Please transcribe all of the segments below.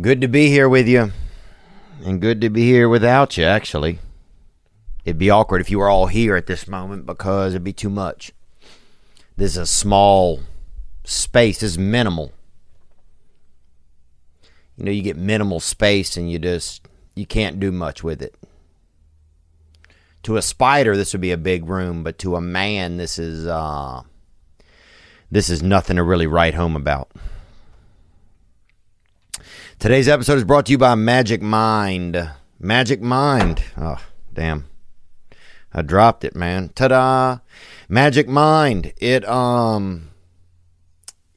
Good to be here with you, and good to be here without you, actually. It'd be awkward if you were all here at this moment because it'd be too much. This is a small space, this is minimal. You know, you get minimal space and you just you can't do much with it. To a spider this would be a big room, but to a man this is uh this is nothing to really write home about. Today's episode is brought to you by Magic Mind. Magic Mind. Oh, damn. I dropped it, man. Ta-da. Magic Mind. It um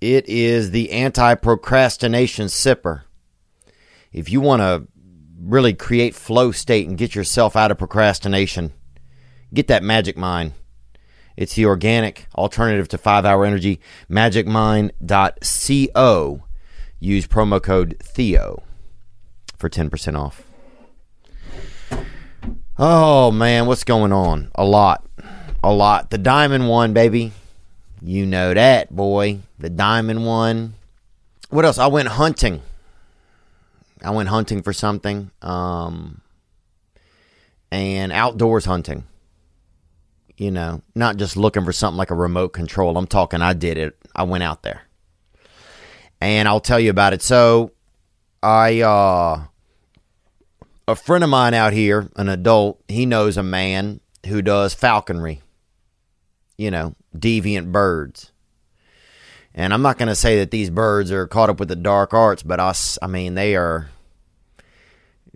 it is the anti-procrastination sipper. If you want to really create flow state and get yourself out of procrastination, get that Magic Mind. It's the organic alternative to 5-hour energy. magicmind.co use promo code Theo for 10% off. Oh man, what's going on? A lot. A lot. The diamond one, baby. You know that, boy. The diamond one. What else? I went hunting. I went hunting for something. Um and outdoors hunting. You know, not just looking for something like a remote control. I'm talking I did it. I went out there and I'll tell you about it. So, I uh a friend of mine out here, an adult, he knows a man who does falconry. You know, deviant birds. And I'm not going to say that these birds are caught up with the dark arts, but us, I mean, they are.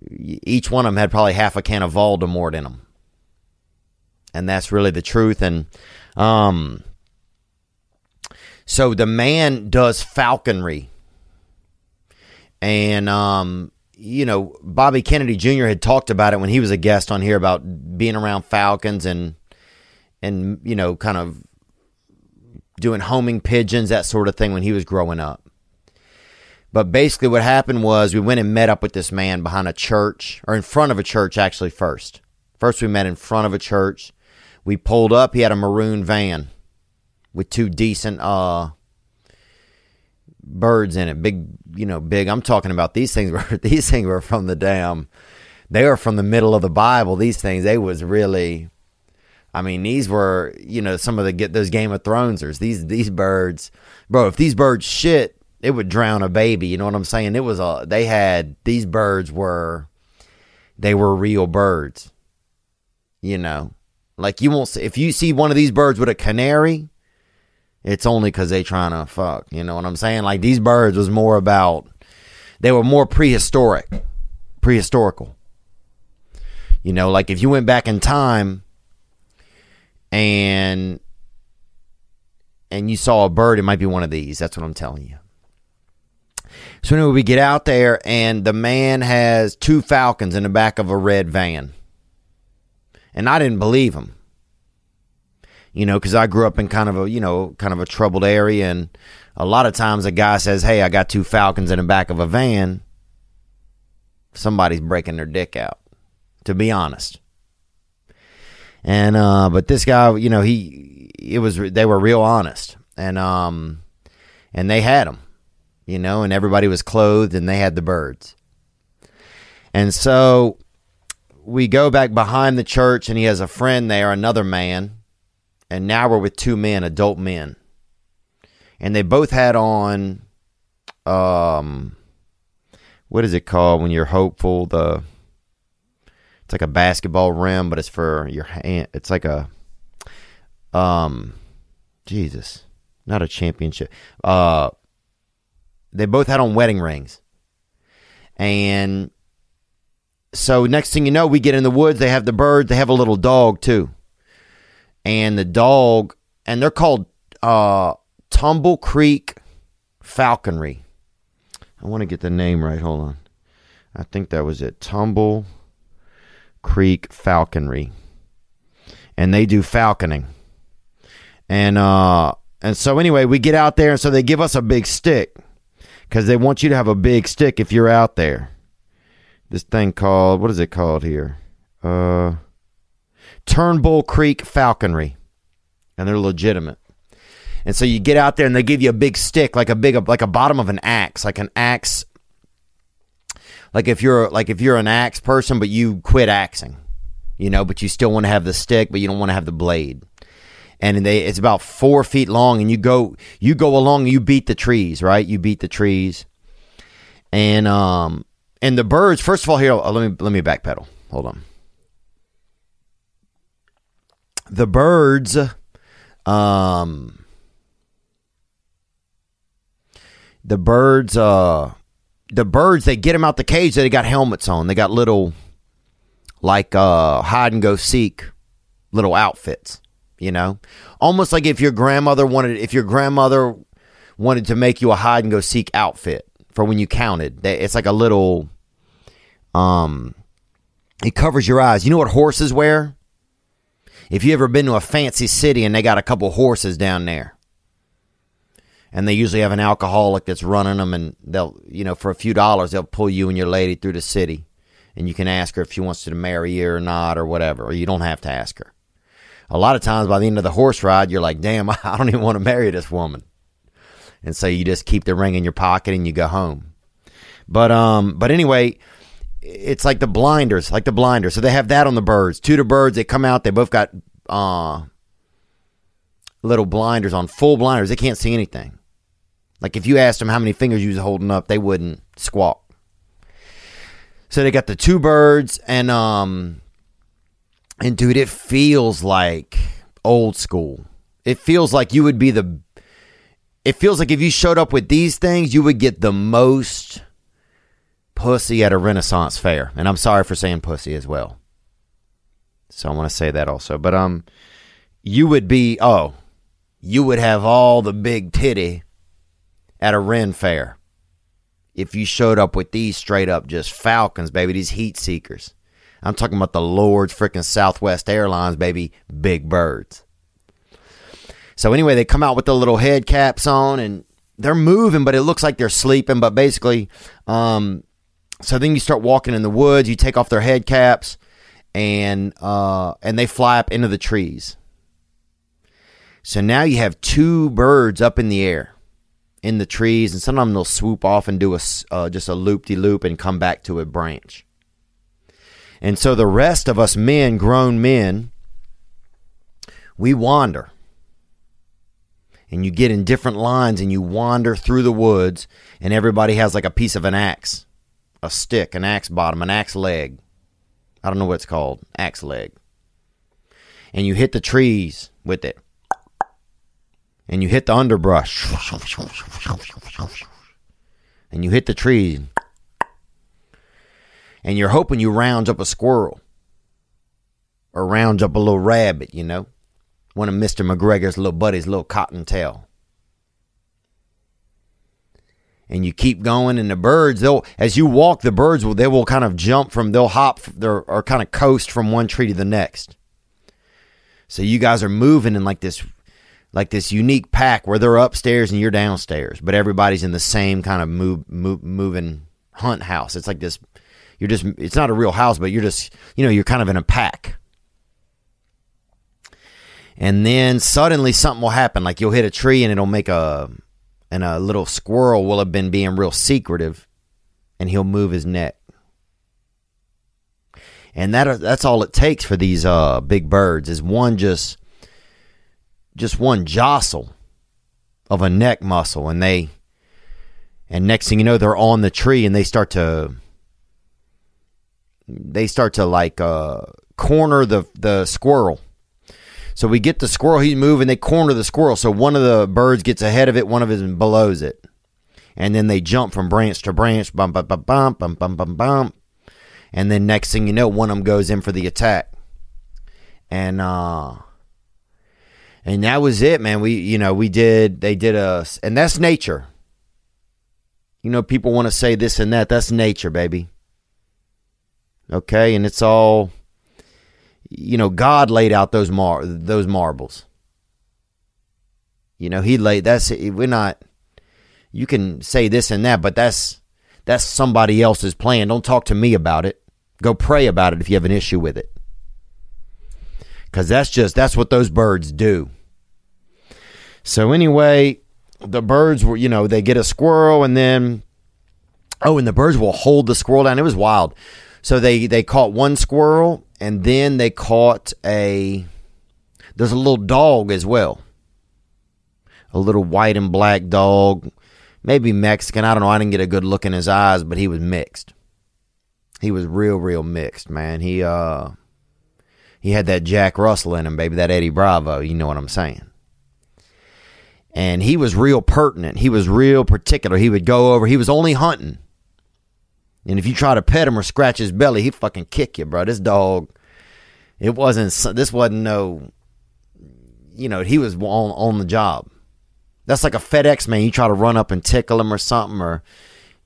Each one of them had probably half a can of Voldemort in them, and that's really the truth. And um, so the man does falconry. And um, you know, Bobby Kennedy Jr. had talked about it when he was a guest on here about being around falcons and and you know, kind of doing homing pigeons, that sort of thing when he was growing up. But basically what happened was we went and met up with this man behind a church or in front of a church actually first. First we met in front of a church. We pulled up, he had a maroon van with two decent uh birds in it. Big, you know, big. I'm talking about these things were these things were from the damn they were from the middle of the Bible. These things they was really I mean, these were, you know, some of the get those Game of Thronesers. These these birds, bro, if these birds shit, it would drown a baby, you know what I'm saying? It was a they had these birds were they were real birds. You know. Like you won't see, if you see one of these birds with a canary, it's only because they trying to fuck. You know what I'm saying? Like these birds was more about, they were more prehistoric, prehistorical. You know, like if you went back in time and and you saw a bird, it might be one of these. That's what I'm telling you. So anyway, we get out there and the man has two falcons in the back of a red van. And I didn't believe him you know, because I grew up in kind of a, you know, kind of a troubled area. And a lot of times a guy says, Hey, I got two Falcons in the back of a van. Somebody's breaking their dick out, to be honest. And, uh, but this guy, you know, he, it was, they were real honest. And, um, and they had them, you know, and everybody was clothed and they had the birds. And so we go back behind the church and he has a friend there, another man and now we're with two men, adult men, and they both had on, um, what is it called when you're hopeful? The it's like a basketball rim, but it's for your hand. It's like a, um, Jesus, not a championship. Uh, they both had on wedding rings, and so next thing you know, we get in the woods. They have the birds. They have a little dog too and the dog, and they're called uh, Tumble Creek Falconry. I want to get the name right. Hold on. I think that was it. Tumble Creek Falconry. And they do falconing. And uh and so anyway, we get out there and so they give us a big stick cuz they want you to have a big stick if you're out there. This thing called what is it called here? Uh Turnbull Creek Falconry, and they're legitimate. And so you get out there and they give you a big stick, like a big, like a bottom of an axe, like an axe, like if you're like if you're an axe person, but you quit axing, you know, but you still want to have the stick, but you don't want to have the blade. And they it's about four feet long, and you go you go along, you beat the trees, right? You beat the trees, and um and the birds. First of all, here let me let me backpedal. Hold on. The birds, um, the birds, uh, the birds. They get them out the cage. They got helmets on. They got little, like uh, hide and go seek, little outfits. You know, almost like if your grandmother wanted, if your grandmother wanted to make you a hide and go seek outfit for when you counted. It's like a little, um, it covers your eyes. You know what horses wear? If you ever been to a fancy city and they got a couple horses down there, and they usually have an alcoholic that's running them, and they'll, you know, for a few dollars, they'll pull you and your lady through the city, and you can ask her if she wants to marry you or not, or whatever, or you don't have to ask her. A lot of times by the end of the horse ride, you're like, damn, I don't even want to marry this woman. And so you just keep the ring in your pocket and you go home. But um, but anyway, it's like the blinders, like the blinders. So they have that on the birds. Two to birds, they come out, they both got uh little blinders on, full blinders. They can't see anything. Like if you asked them how many fingers you was holding up, they wouldn't squawk. So they got the two birds and um and dude, it feels like old school. It feels like you would be the it feels like if you showed up with these things, you would get the most pussy at a Renaissance fair. And I'm sorry for saying pussy as well. So I want to say that also. But um you would be oh, you would have all the big titty at a Ren fair. If you showed up with these straight up just falcons, baby, these heat seekers. I'm talking about the Lord's freaking Southwest Airlines, baby, big birds. So anyway, they come out with the little head caps on and they're moving, but it looks like they're sleeping. But basically, um, so then you start walking in the woods. You take off their head caps, and uh, and they fly up into the trees. So now you have two birds up in the air, in the trees, and sometimes they'll swoop off and do a uh, just a loop de loop and come back to a branch. And so the rest of us men, grown men, we wander. And you get in different lines and you wander through the woods, and everybody has like a piece of an axe a stick, an axe bottom, an axe leg. I don't know what it's called, axe leg. And you hit the trees with it. And you hit the underbrush. And you hit the trees. And you're hoping you round up a squirrel. Or round up a little rabbit, you know. One of Mr. McGregor's little buddies, little cottontail and you keep going and the birds they'll as you walk the birds will they will kind of jump from they'll hop or kind of coast from one tree to the next. So you guys are moving in like this like this unique pack where they're upstairs and you're downstairs but everybody's in the same kind of move, move moving hunt house. It's like this you're just it's not a real house but you're just you know you're kind of in a pack. And then suddenly something will happen like you'll hit a tree and it'll make a and a little squirrel will have been being real secretive and he'll move his neck. And that that's all it takes for these uh, big birds is one just just one jostle of a neck muscle and they and next thing you know they're on the tree and they start to they start to like uh, corner the the squirrel so we get the squirrel, he's moving, they corner the squirrel. So one of the birds gets ahead of it, one of them belows it. And then they jump from branch to branch, bump, bump, bump, bump, bump, bump, bump. And then next thing you know, one of them goes in for the attack. And, uh, and that was it, man. We, you know, we did, they did a, and that's nature. You know, people want to say this and that. That's nature, baby. Okay. And it's all, you know, God laid out those mar those marbles. You know, He laid that's we're not. You can say this and that, but that's that's somebody else's plan. Don't talk to me about it. Go pray about it if you have an issue with it. Cause that's just that's what those birds do. So anyway, the birds were, you know, they get a squirrel and then Oh, and the birds will hold the squirrel down. It was wild. So they they caught one squirrel, and then they caught a. There's a little dog as well. A little white and black dog, maybe Mexican. I don't know. I didn't get a good look in his eyes, but he was mixed. He was real, real mixed, man. He uh, he had that Jack Russell in him, baby. That Eddie Bravo. You know what I'm saying? and he was real pertinent. He was real particular. He would go over. He was only hunting. And if you try to pet him or scratch his belly, he'd fucking kick you, bro. This dog, it wasn't, this wasn't no, you know, he was on, on the job. That's like a FedEx man. You try to run up and tickle him or something or,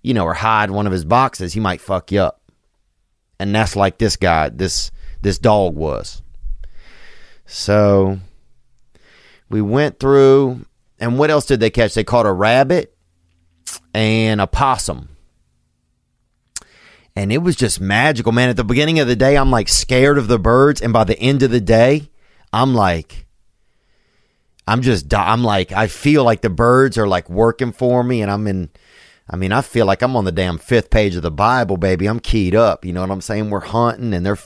you know, or hide one of his boxes, he might fuck you up. And that's like this guy, this, this dog was. So we went through, and what else did they catch? They caught a rabbit and a possum and it was just magical, man. At the beginning of the day, I'm like scared of the birds, and by the end of the day, I'm like, I'm just, I'm like, I feel like the birds are like working for me, and I'm in. I mean, I feel like I'm on the damn fifth page of the Bible, baby. I'm keyed up. You know what I'm saying? We're hunting, and they're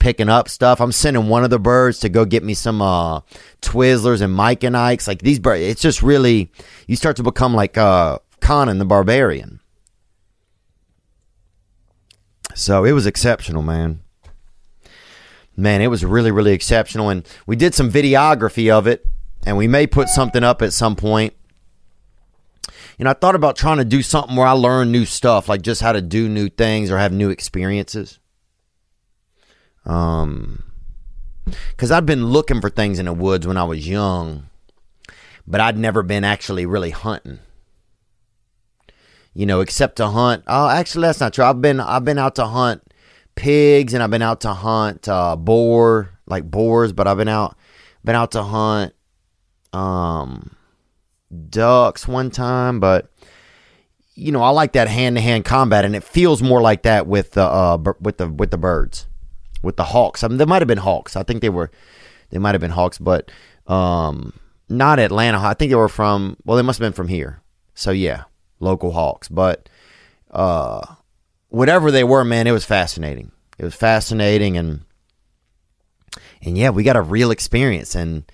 picking up stuff. I'm sending one of the birds to go get me some uh, Twizzlers and Mike and Ike's. Like these birds, it's just really, you start to become like uh, Conan the Barbarian. So it was exceptional, man. Man, it was really, really exceptional. And we did some videography of it, and we may put something up at some point. You know, I thought about trying to do something where I learn new stuff, like just how to do new things or have new experiences. Um, because I'd been looking for things in the woods when I was young, but I'd never been actually really hunting you know, except to hunt. Oh, actually, that's not true. I've been I've been out to hunt pigs and I've been out to hunt uh, boar, like boars, but I've been out been out to hunt um ducks one time, but you know, I like that hand to hand combat, and it feels more like that with the uh, with the with the birds, with the hawks. I mean, they might have been hawks. I think they were, they might have been hawks, but um, not Atlanta. I think they were from. Well, they must have been from here. So yeah, local Hawks. But uh, whatever they were, man, it was fascinating. It was fascinating, and and yeah, we got a real experience, and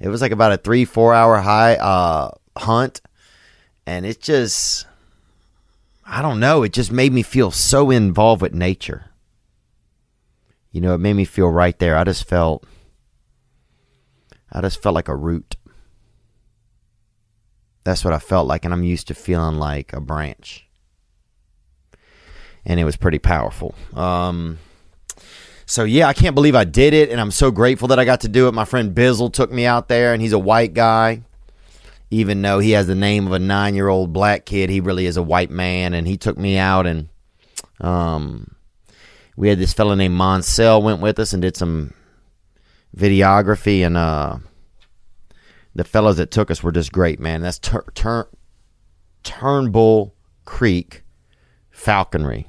it was like about a three four hour high uh, hunt, and it just I don't know, it just made me feel so involved with nature. You know, it made me feel right there. I just felt I just felt like a root. That's what I felt like, and I'm used to feeling like a branch. And it was pretty powerful. Um, so yeah, I can't believe I did it, and I'm so grateful that I got to do it. My friend Bizzle took me out there, and he's a white guy. Even though he has the name of a nine year old black kid, he really is a white man, and he took me out and um, we had this fellow named Monsell went with us and did some videography and uh, the fellows that took us were just great, man. That's Tur- Tur- Turnbull Creek Falconry,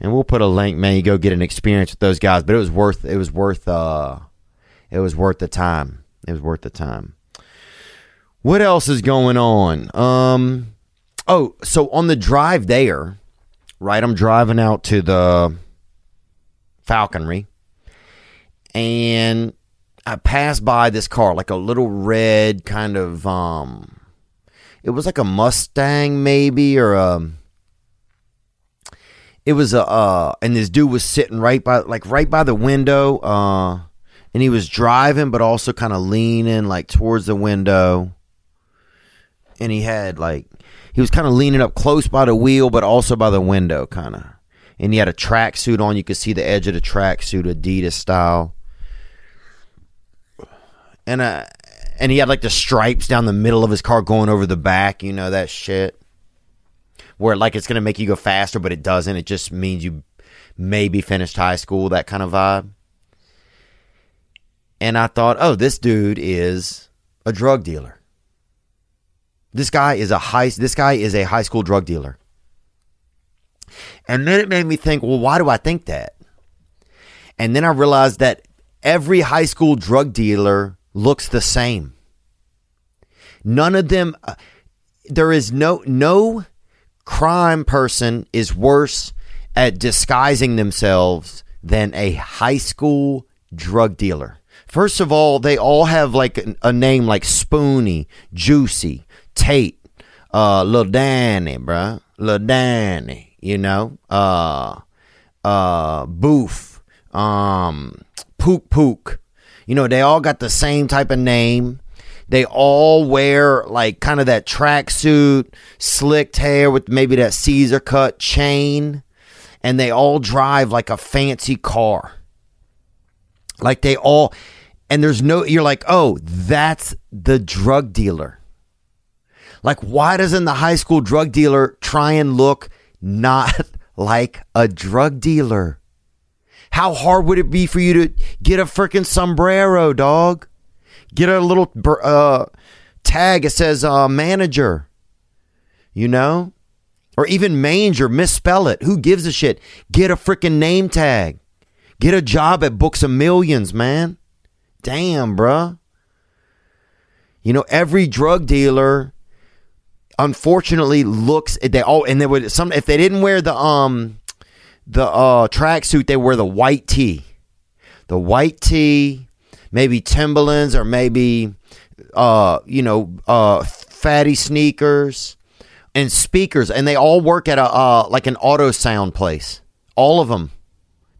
and we'll put a link, man. You go get an experience with those guys, but it was worth it was worth uh it was worth the time. It was worth the time. What else is going on? Um, oh, so on the drive there, right? I'm driving out to the falconry, and I passed by this car, like a little red kind of um it was like a Mustang maybe or a it was a uh and this dude was sitting right by like right by the window uh and he was driving but also kind of leaning like towards the window. And he had like he was kind of leaning up close by the wheel but also by the window kind of and he had a tracksuit on you could see the edge of the tracksuit adidas style and uh, and he had like the stripes down the middle of his car going over the back. You know that shit, where like it's gonna make you go faster, but it doesn't. It just means you maybe finished high school. That kind of vibe. And I thought, oh, this dude is a drug dealer. This guy is a high. This guy is a high school drug dealer. And then it made me think, well, why do I think that? And then I realized that every high school drug dealer looks the same. None of them, uh, there is no, no crime person is worse at disguising themselves than a high school drug dealer. First of all, they all have like a name like Spoonie, Juicy, Tate, uh, Lil Danny, bruh. Lil Danny, you know, uh, uh, Boof, um, Pook Pook. You know, they all got the same type of name. They all wear like kind of that tracksuit, slicked hair with maybe that Caesar cut chain, and they all drive like a fancy car. Like they all, and there's no, you're like, oh, that's the drug dealer. Like, why doesn't the high school drug dealer try and look not like a drug dealer? How hard would it be for you to get a freaking sombrero, dog? Get a little uh, tag that says uh, manager, you know? Or even manger, misspell it. Who gives a shit? Get a freaking name tag. Get a job at Books of Millions, man. Damn, bruh. You know, every drug dealer unfortunately looks at they all and they would some if they didn't wear the um the uh tracksuit, they wear the white tee. The white tee, maybe Timberlands or maybe uh you know uh fatty sneakers and speakers and they all work at a uh like an auto sound place. All of them.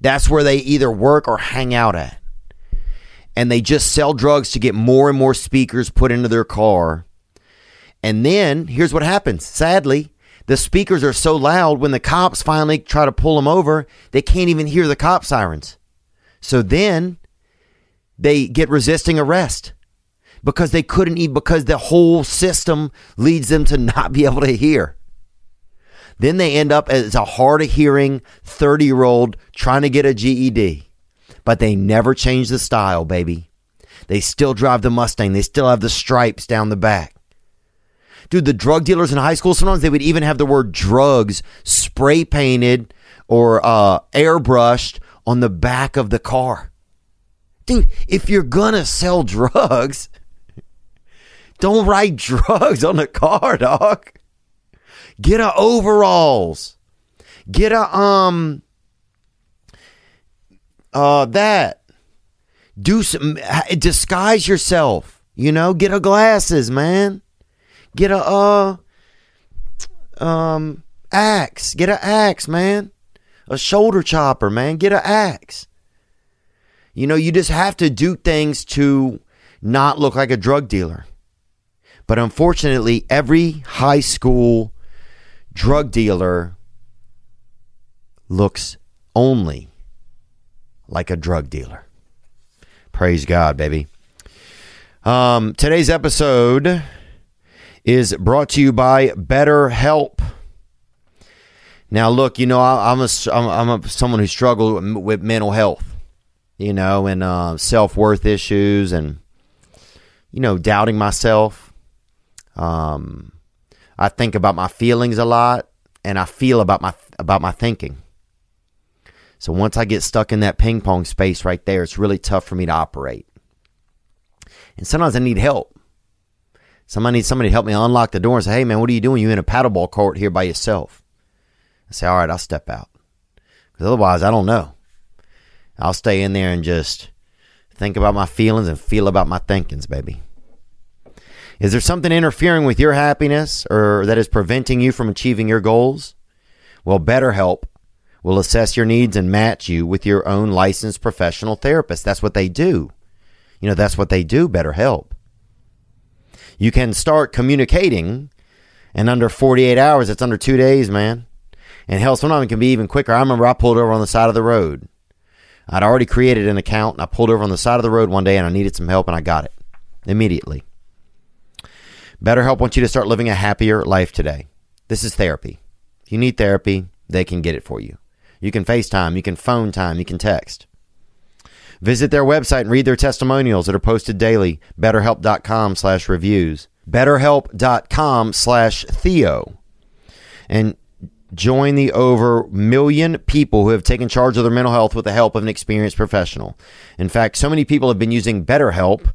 That's where they either work or hang out at and they just sell drugs to get more and more speakers put into their car. And then here's what happens. Sadly, the speakers are so loud when the cops finally try to pull them over, they can't even hear the cop sirens. So then they get resisting arrest because they couldn't even because the whole system leads them to not be able to hear. Then they end up as a hard of hearing 30 year old trying to get a GED but they never change the style, baby. They still drive the Mustang. They still have the stripes down the back. Dude, the drug dealers in high school, sometimes they would even have the word drugs spray painted or uh, airbrushed on the back of the car. Dude, if you're gonna sell drugs, don't write drugs on the car, dog. Get a overalls. Get a um uh, that. Do some, disguise yourself. You know, get a glasses, man. Get a uh, um, axe. Get a axe, man. A shoulder chopper, man. Get a axe. You know, you just have to do things to not look like a drug dealer. But unfortunately, every high school drug dealer looks only like a drug dealer. Praise God, baby. Um, today's episode is brought to you by BetterHelp. Now, look, you know, I, am a I'm a someone who struggled with mental health, you know, and uh, self worth issues, and you know, doubting myself. Um, I think about my feelings a lot, and I feel about my about my thinking. So once I get stuck in that ping pong space right there, it's really tough for me to operate. And sometimes I need help. Somebody needs somebody to help me unlock the door and say, hey, man, what are you doing? You in a paddleball court here by yourself. I say, all right, I'll step out. Because otherwise, I don't know. I'll stay in there and just think about my feelings and feel about my thinkings, baby. Is there something interfering with your happiness or that is preventing you from achieving your goals? Well, BetterHelp will assess your needs and match you with your own licensed professional therapist. That's what they do. You know, that's what they do, BetterHelp. You can start communicating and under 48 hours. It's under two days, man. And hell, sometimes it can be even quicker. I remember I pulled over on the side of the road. I'd already created an account and I pulled over on the side of the road one day and I needed some help and I got it immediately. BetterHelp wants you to start living a happier life today. This is therapy. If you need therapy, they can get it for you. You can FaceTime, you can phone time, you can text. Visit their website and read their testimonials that are posted daily. BetterHelp.com slash reviews. BetterHelp.com slash Theo. And join the over million people who have taken charge of their mental health with the help of an experienced professional. In fact, so many people have been using BetterHelp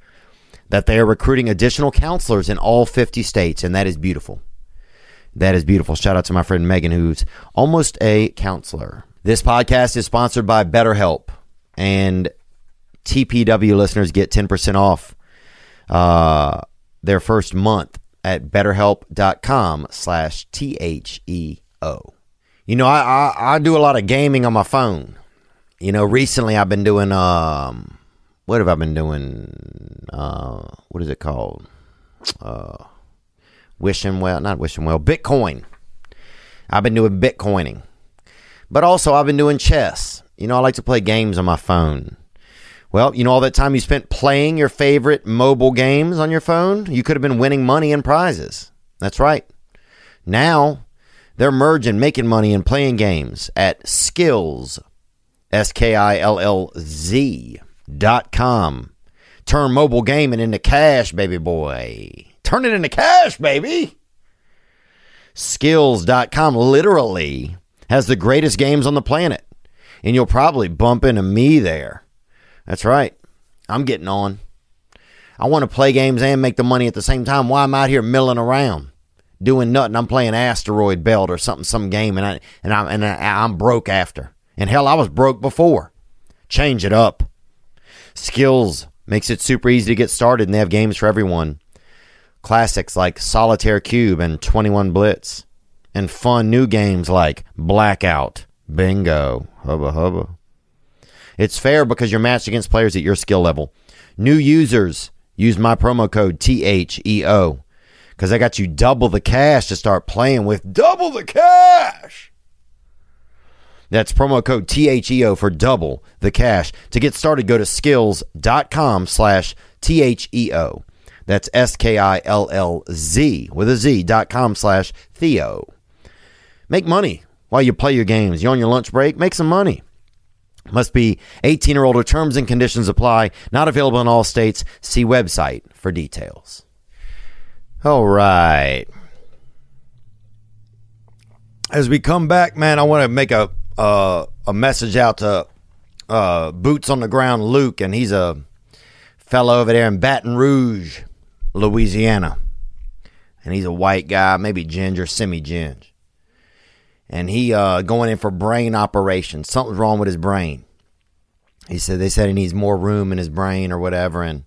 that they are recruiting additional counselors in all 50 states, and that is beautiful. That is beautiful. Shout out to my friend Megan, who's almost a counselor. This podcast is sponsored by BetterHelp, and TPW listeners get 10% off uh, their first month at betterhelp.com slash T-H-E-O. You know, I, I, I do a lot of gaming on my phone. You know, recently I've been doing, um, what have I been doing? Uh, what is it called? Uh, wishing well, not wishing well, Bitcoin. I've been doing Bitcoining. But also, I've been doing chess. You know, I like to play games on my phone. Well, you know, all that time you spent playing your favorite mobile games on your phone, you could have been winning money and prizes. That's right. Now, they're merging, making money, and playing games at Skillz, S K I L L Z dot com. Turn mobile gaming into cash, baby boy. Turn it into cash, baby. Skillz.com literally has the greatest games on the planet. And you'll probably bump into me there. That's right. I'm getting on. I want to play games and make the money at the same time. Why am I out here milling around doing nothing? I'm playing Asteroid Belt or something, some game, and I and I and I, I'm broke after. And hell, I was broke before. Change it up. Skillz makes it super easy to get started, and they have games for everyone. Classics like Solitaire Cube and 21 Blitz, and fun new games like Blackout, Bingo, Hubba Hubba. It's fair because you're matched against players at your skill level. New users use my promo code THEO because I got you double the cash to start playing with. Double the cash! That's promo code THEO for double the cash. To get started, go to skillz.com slash THEO. That's S K I L L Z with a Z dot com slash Theo. Make money while you play your games. You on your lunch break? Make some money. Must be 18 or older. Terms and conditions apply. Not available in all states. See website for details. All right. As we come back, man, I want to make a uh, a message out to uh, boots on the ground Luke, and he's a fellow over there in Baton Rouge, Louisiana, and he's a white guy, maybe ginger, semi ginger and he uh, going in for brain operation. Something's wrong with his brain. He said they said he needs more room in his brain or whatever. And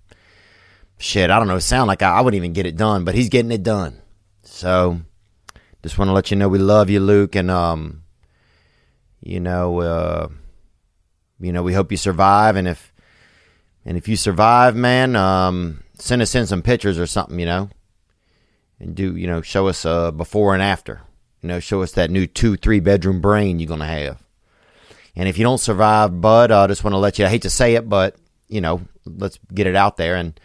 shit, I don't know. Sound like I, I wouldn't even get it done, but he's getting it done. So just want to let you know we love you, Luke, and um, you know, uh, you know, we hope you survive. And if and if you survive, man, um, send us in some pictures or something, you know, and do you know show us uh before and after. You know, show us that new two, three bedroom brain you're going to have. And if you don't survive, bud, I just want to let you, I hate to say it, but, you know, let's get it out there. And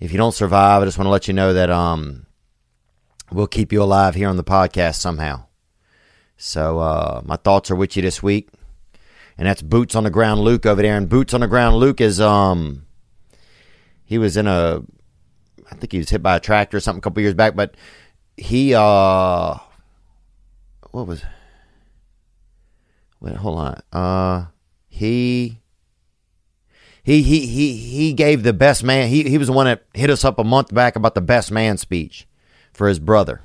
if you don't survive, I just want to let you know that um, we'll keep you alive here on the podcast somehow. So uh, my thoughts are with you this week. And that's Boots on the Ground Luke over there. And Boots on the Ground Luke is, um, he was in a, I think he was hit by a tractor or something a couple years back, but he, uh, what was wait hold on. Uh he he he he he gave the best man he he was the one that hit us up a month back about the best man speech for his brother.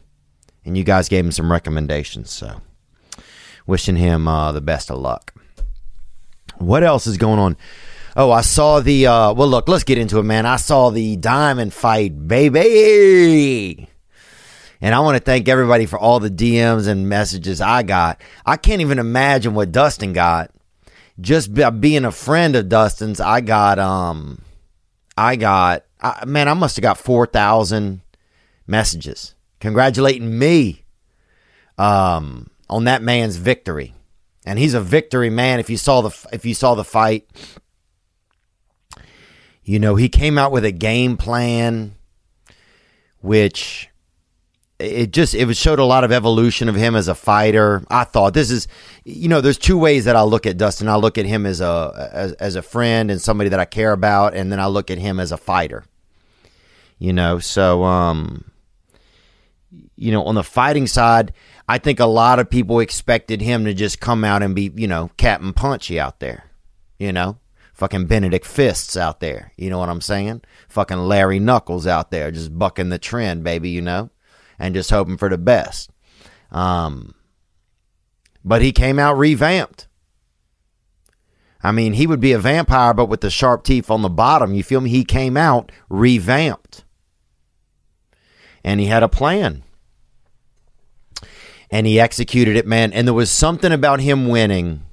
And you guys gave him some recommendations so wishing him uh, the best of luck. What else is going on? Oh i saw the uh well look let's get into it man. I saw the diamond fight baby and I want to thank everybody for all the DMs and messages I got. I can't even imagine what Dustin got. Just by being a friend of Dustin's, I got um I got I, man, I must have got 4,000 messages congratulating me um on that man's victory. And he's a victory man if you saw the if you saw the fight. You know, he came out with a game plan which it just it showed a lot of evolution of him as a fighter. I thought this is, you know, there's two ways that I look at Dustin. I look at him as a as, as a friend and somebody that I care about, and then I look at him as a fighter. You know, so um, you know, on the fighting side, I think a lot of people expected him to just come out and be, you know, Captain Punchy out there. You know, fucking Benedict Fists out there. You know what I'm saying? Fucking Larry Knuckles out there, just bucking the trend, baby. You know and just hoping for the best. Um, but he came out revamped. I mean, he would be a vampire, but with the sharp teeth on the bottom. You feel me? He came out revamped. And he had a plan. And he executed it, man. And there was something about him winning.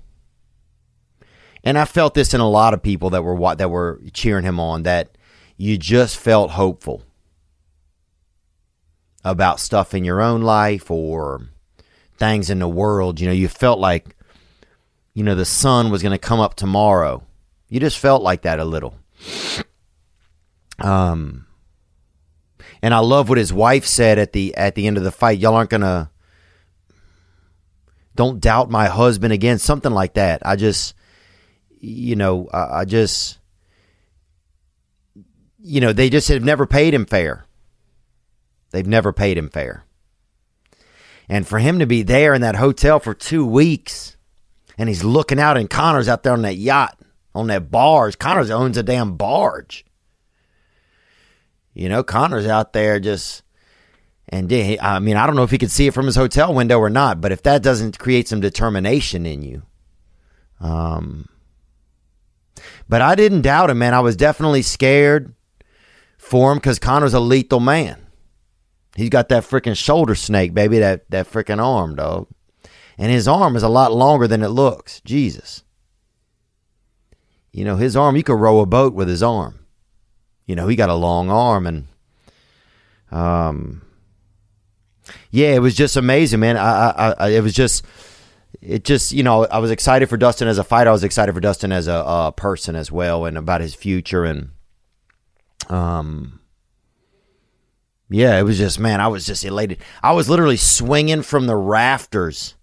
And I felt this in a lot of people that were that were cheering him on that you just felt hopeful about stuff in your own life or things in the world. You know, you felt like you know, the sun was going to come up tomorrow. You just felt like that a little. Um, and I love what his wife said at the at the end of the fight. Y'all aren't gonna don't doubt my husband again. Something like that. I just, you know, I, I just, you know, they just have never paid him fair. They've never paid him fair. And for him to be there in that hotel for two weeks and he's looking out, and Conor's out there on that yacht, on that barge. Conor's owns a damn barge. You know, Conor's out there just, and I mean, I don't know if he could see it from his hotel window or not, but if that doesn't create some determination in you, um, but I didn't doubt him, man. I was definitely scared for him because Conor's a lethal man. He's got that freaking shoulder snake, baby, that that freaking arm, dog. And his arm is a lot longer than it looks. Jesus. You know, his arm, you could row a boat with his arm. You know, he got a long arm and um yeah, it was just amazing, man. I, I, I it was just it just you know I was excited for Dustin as a fighter. I was excited for Dustin as a, a person as well, and about his future. And um, yeah, it was just man, I was just elated. I was literally swinging from the rafters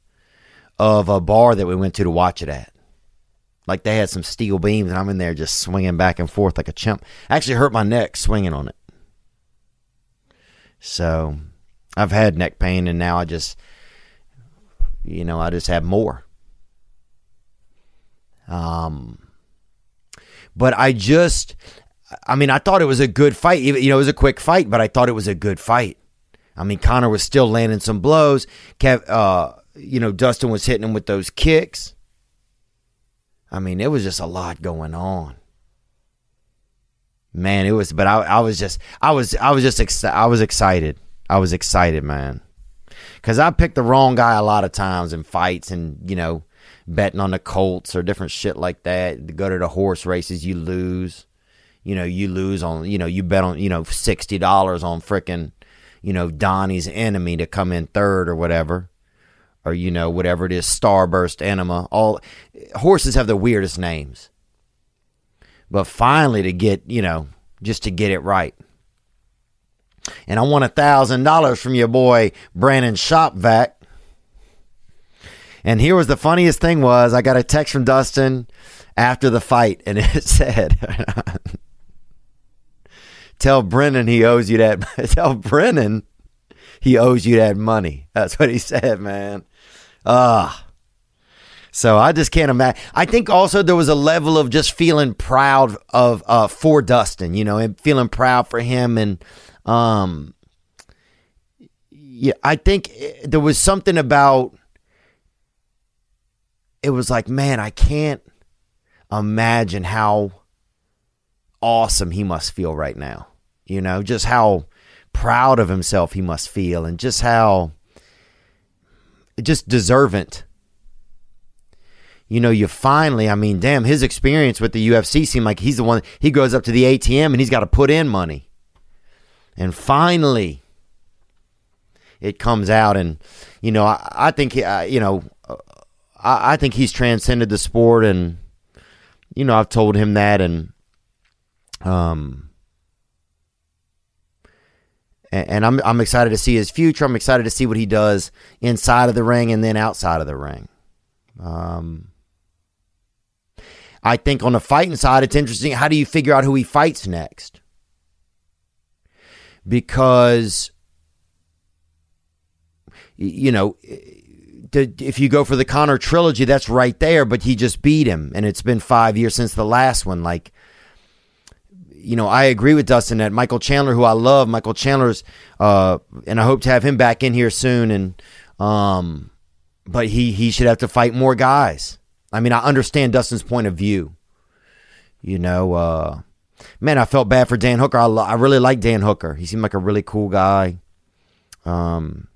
of a bar that we went to to watch it at. Like they had some steel beams, and I'm in there just swinging back and forth like a chimp. I actually hurt my neck swinging on it. So I've had neck pain, and now I just, you know, I just have more. Um, but I just, I mean, I thought it was a good fight. You know, it was a quick fight, but I thought it was a good fight. I mean, Conor was still landing some blows. Kev, uh, you know, Dustin was hitting him with those kicks. I mean, it was just a lot going on. Man, it was, but I, I was just, I was, I was just, exci- I was excited. I was excited, man, because I picked the wrong guy a lot of times in fights, and you know, betting on the Colts or different shit like that. go to the horse races, you lose. You know, you lose on, you know, you bet on, you know, sixty dollars on fricking, you know, Donnie's enemy to come in third or whatever or you know whatever it is starburst enema all horses have the weirdest names. But finally to get you know just to get it right. And i want a thousand dollars from your boy brendan shopvac. And here was the funniest thing was i got a text from dustin after the fight and it said tell brennan he owes you that tell brennan he owes you that money that's what he said man Ah. So I just can't imagine. I think also there was a level of just feeling proud of uh, for Dustin, you know, and feeling proud for him, and um, yeah, I think there was something about. It was like, man, I can't imagine how awesome he must feel right now. You know, just how proud of himself he must feel, and just how just deservant. You know, you finally, I mean, damn, his experience with the UFC seemed like he's the one, he goes up to the ATM and he's got to put in money. And finally, it comes out. And, you know, I, I think, uh, you know, I, I think he's transcended the sport. And, you know, I've told him that. And, um, and I'm I'm excited to see his future. I'm excited to see what he does inside of the ring and then outside of the ring. Um, I think on the fighting side, it's interesting. How do you figure out who he fights next? Because you know, if you go for the Conor trilogy, that's right there. But he just beat him, and it's been five years since the last one. Like you know, I agree with Dustin that Michael Chandler, who I love, Michael Chandler's, uh, and I hope to have him back in here soon. And Um, but he he should have to fight more guys. I mean, I understand Dustin's point of view. You know, uh, man, I felt bad for Dan Hooker. I, I really like Dan Hooker. He seemed like a really cool guy. Um,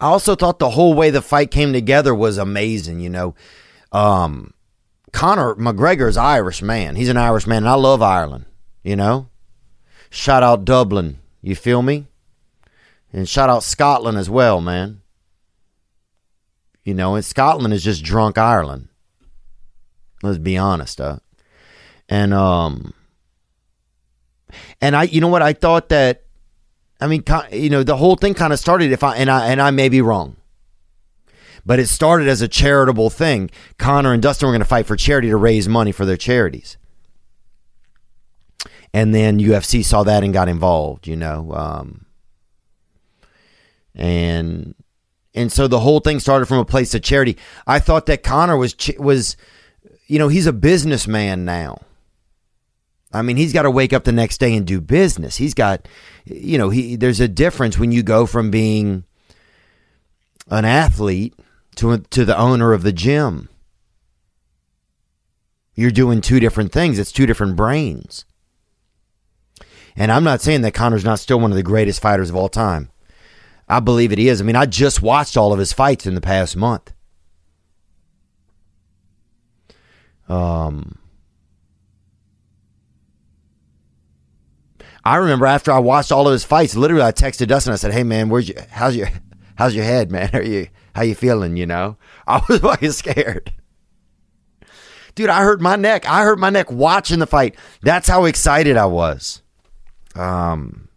I also thought the whole way the fight came together was amazing. You know, um, Conor McGregor is Irish man. He's an Irish man, and I love Ireland. You know, shout out Dublin. You feel me? And shout out Scotland as well, man. You know, and Scotland is just drunk Ireland. Let's be honest, uh. And um and I you know what I thought that I mean you know the whole thing kind of started if I and I and I may be wrong. But it started as a charitable thing. Conor and Dustin were going to fight for charity to raise money for their charities. And then UFC saw that and got involved, you know. Um, and and so the whole thing started from a place of charity. I thought that Conor was was you know, he's a businessman now. I mean, he's got to wake up the next day and do business. He's got you know, he there's a difference when you go from being an athlete to to the owner of the gym. You're doing two different things. It's two different brains. And I'm not saying that Conor's not still one of the greatest fighters of all time. I believe it is. I mean, I just watched all of his fights in the past month. Um, I remember after I watched all of his fights, literally, I texted Dustin. I said, "Hey, man, where's your how's your how's your head, man? Are you how you feeling? You know, I was fucking scared." Dude, I hurt my neck. I hurt my neck watching the fight. That's how excited I was. Um,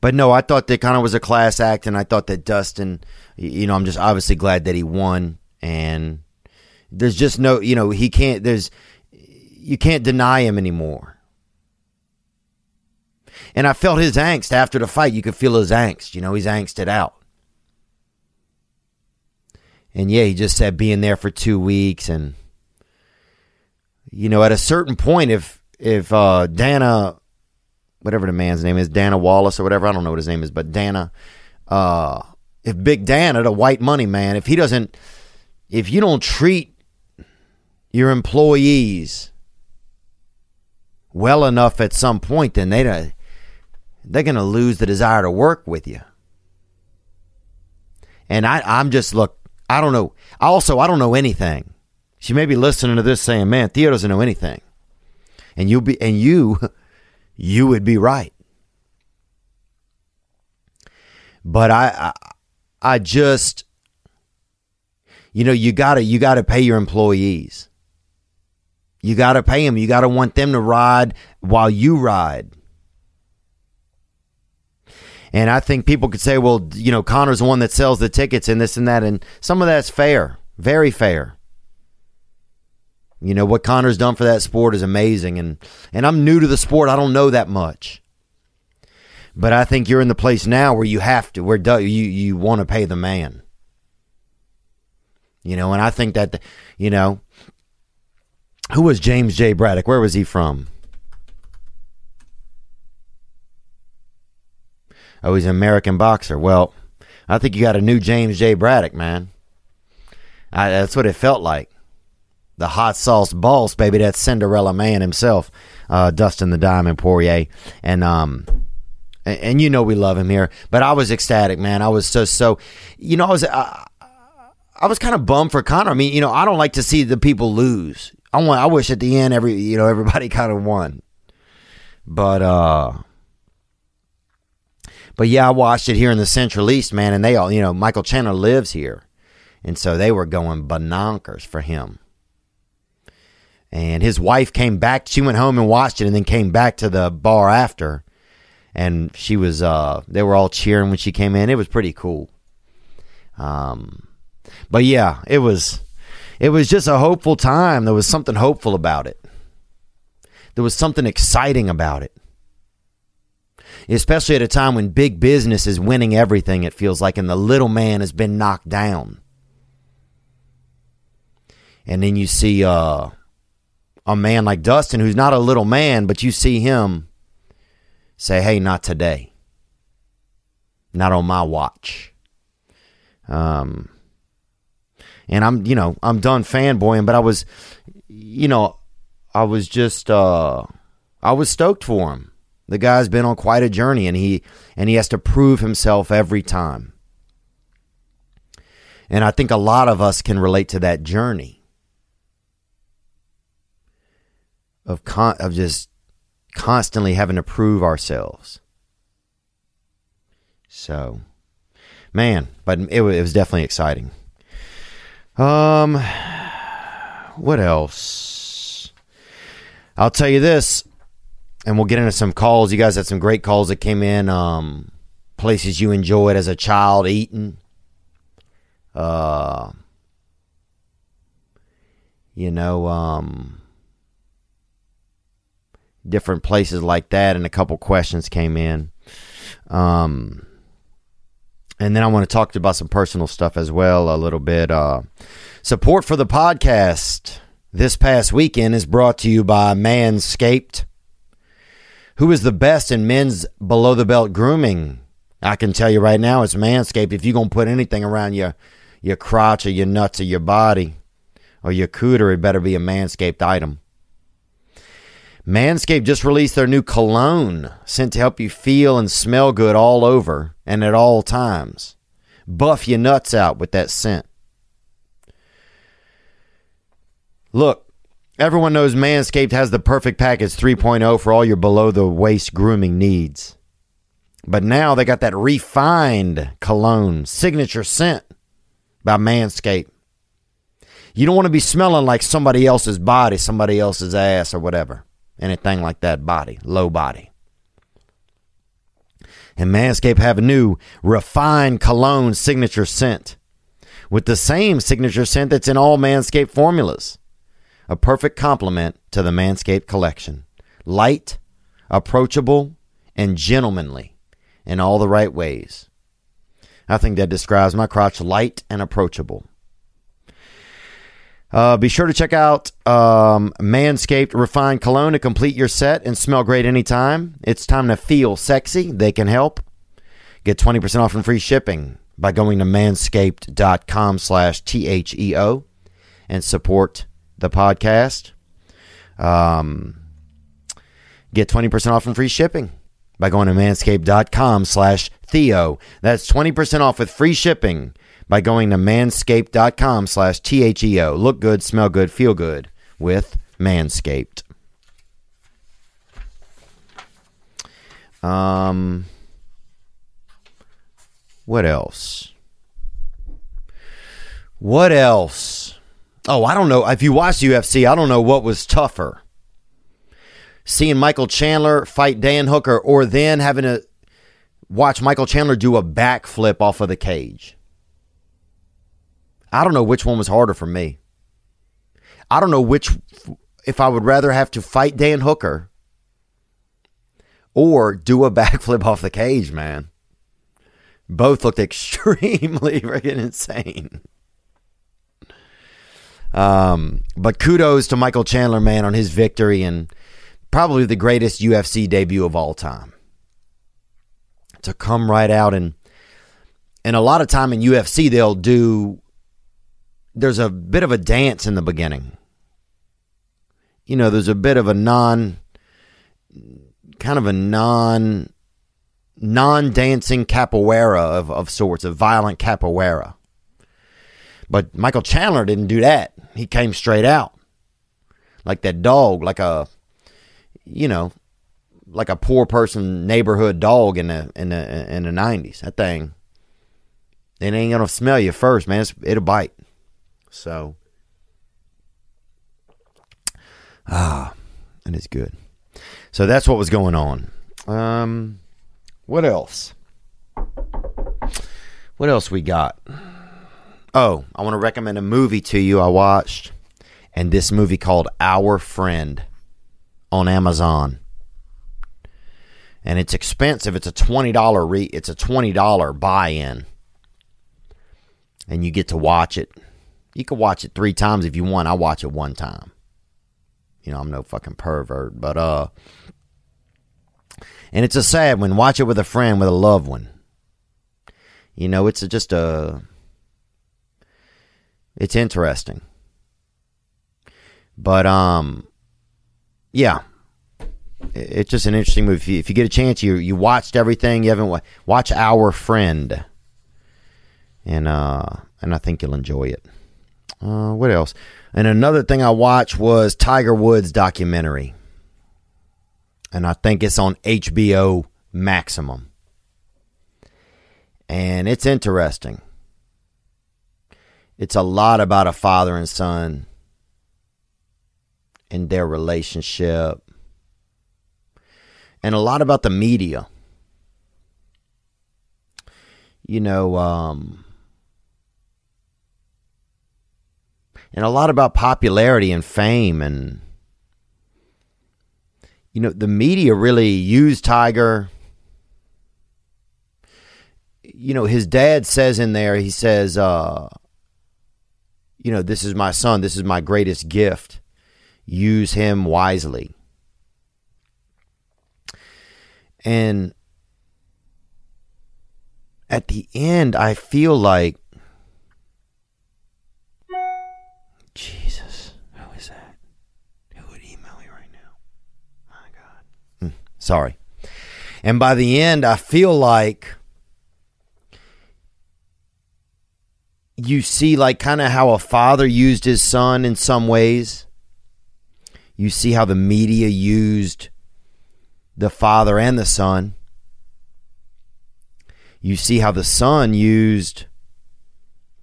but no, I thought that kind of was a class act, and I thought that Dustin, you know, I'm just obviously glad that he won, and there's just no, you know, he can't. There's you can't deny him anymore. And I felt his angst after the fight. You could feel his angst. You know, he's angsted out. And yeah, he just said being there for two weeks, and you know, at a certain point, if if uh, Dana whatever the man's name is, Dana Wallace or whatever. I don't know what his name is, but Dana. Uh, if Big Dana, the white money man, if he doesn't, if you don't treat your employees well enough at some point, then they they're going to lose the desire to work with you. And I, I'm just look. I don't know. Also, I don't know anything. She may be listening to this saying, "Man, Theo doesn't know anything," and you be and you you would be right. But I, I, I just, you know, you gotta, you gotta pay your employees. You gotta pay them. You gotta want them to ride while you ride. And I think people could say, well, you know, Conor's the one that sells the tickets and this and that. And some of that's fair, very fair. You know what Conor's done for that sport is amazing, and and I'm new to the sport. I don't know that much, but I think you're in the place now where you have to, where you you want to pay the man. You know, and I think that, you know, who was James J. Braddock? Where was he from? Oh, he's an American boxer. Well, I think you got a new James J. Braddock, man. I, that's what it felt like the hot sauce boss, baby. That's Cinderella man himself, uh, Dustin the Diamond Poirier, and um, and, and, you know we love him here. But I was ecstatic, man. I was so so, you know, I was I, I was kind of bummed for Conor. I mean, you know, I don't like to see the people lose. I want. I wish at the end every you know everybody kind of won, but uh. But yeah, I watched it here in the Central East, man, and they all, you know, Michael Chandler lives here. And so they were going banankers for him. And his wife came back. She went home and watched it, and then came back to the bar after. And she was, uh, they were all cheering when she came in. It was pretty cool. Um, but yeah, it was, it was just a hopeful time. There was something hopeful about it. There was something exciting about it. Especially at a time when big business is winning everything, it feels like, and the little man has been knocked down. And then you see, uh, a man like Dustin, who's not a little man, but you see him say, hey, not today. Not on my watch. Um, and I'm, you know, I'm done fanboying, but I was, you know, I was just, uh, I was stoked for him. The guy's been on quite a journey, and he and he has to prove himself every time. And I think a lot of us can relate to that journey of con- of just constantly having to prove ourselves. So, man, but it, it was definitely exciting. Um, what else? I'll tell you this and we'll get into some calls. You guys had some great calls that came in. Um, places you enjoyed as a child eating. Uh, you know, um, different places like that, and a couple questions came in. Um, and then I want to talk about some personal stuff as well, a little bit. Uh, support for the podcast this past weekend is brought to you by Manscaped. Who is the best in men's below the belt grooming? I can tell you right now, it's Manscaped. If you're going to put anything around your, your crotch or your nuts or your body or your cooter, it better be a Manscaped item. Manscaped just released their new cologne, sent to help you feel and smell good all over and at all times. Buff your nuts out with that scent. Look, Everyone knows Manscaped has the perfect package 3.0 for all your below the waist grooming needs. But now they got that refined cologne signature scent by Manscaped. You don't want to be smelling like somebody else's body, somebody else's ass, or whatever. Anything like that body, low body. And Manscaped have a new refined cologne signature scent with the same signature scent that's in all Manscaped formulas a perfect complement to the Manscaped collection. Light, approachable, and gentlemanly in all the right ways. I think that describes my crotch light and approachable. Uh, be sure to check out um, Manscaped Refined Cologne to complete your set and smell great anytime. It's time to feel sexy. They can help. Get 20% off and free shipping by going to manscaped.com slash T-H-E-O and support the podcast. Um, get 20% off and free shipping by going to manscaped.com slash Theo. That's 20% off with free shipping by going to manscaped.com slash T-H-E-O. Look good, smell good, feel good with Manscaped. Um, what else? What else? Oh, I don't know. If you watch UFC, I don't know what was tougher. Seeing Michael Chandler fight Dan Hooker or then having to watch Michael Chandler do a backflip off of the cage. I don't know which one was harder for me. I don't know which if I would rather have to fight Dan Hooker or do a backflip off the cage, man. Both looked extremely freaking insane. Um, but kudos to Michael Chandler, man, on his victory and probably the greatest UFC debut of all time. To come right out and and a lot of time in UFC they'll do there's a bit of a dance in the beginning. You know, there's a bit of a non kind of a non non dancing capoeira of, of sorts, a violent capoeira. But Michael Chandler didn't do that. He came straight out. Like that dog, like a you know, like a poor person neighborhood dog in the in the in the nineties. That thing it ain't gonna smell you first, man. It's, it'll bite. So ah, and it's good. So that's what was going on. Um, what else? What else we got? Oh, I want to recommend a movie to you I watched, and this movie called Our Friend on Amazon. And it's expensive. It's a twenty dollar re it's a twenty dollar buy in. And you get to watch it. You can watch it three times if you want. I watch it one time. You know, I'm no fucking pervert, but uh and it's a sad one. Watch it with a friend, with a loved one. You know, it's a, just a It's interesting. But um yeah. It's just an interesting movie. If you, get a chance, you you watched everything. You haven't watch Our Friend, and uh, and I think you'll enjoy it. Uh, what else? And another thing I watched was Tiger Woods documentary, and I think it's on HBO Maximum, and it's interesting. It's a lot about a father and son and their relationship and a lot about the media. You know, um, and a lot about popularity and fame and you know the media really used tiger you know his dad says in there he says uh you know this is my son this is my greatest gift use him wisely and at the end, I feel like Jesus. Who is that? Who would email me right now? My God. Mm, sorry. And by the end, I feel like you see, like, kind of how a father used his son in some ways. You see how the media used the Father and the Son. You see how the Son used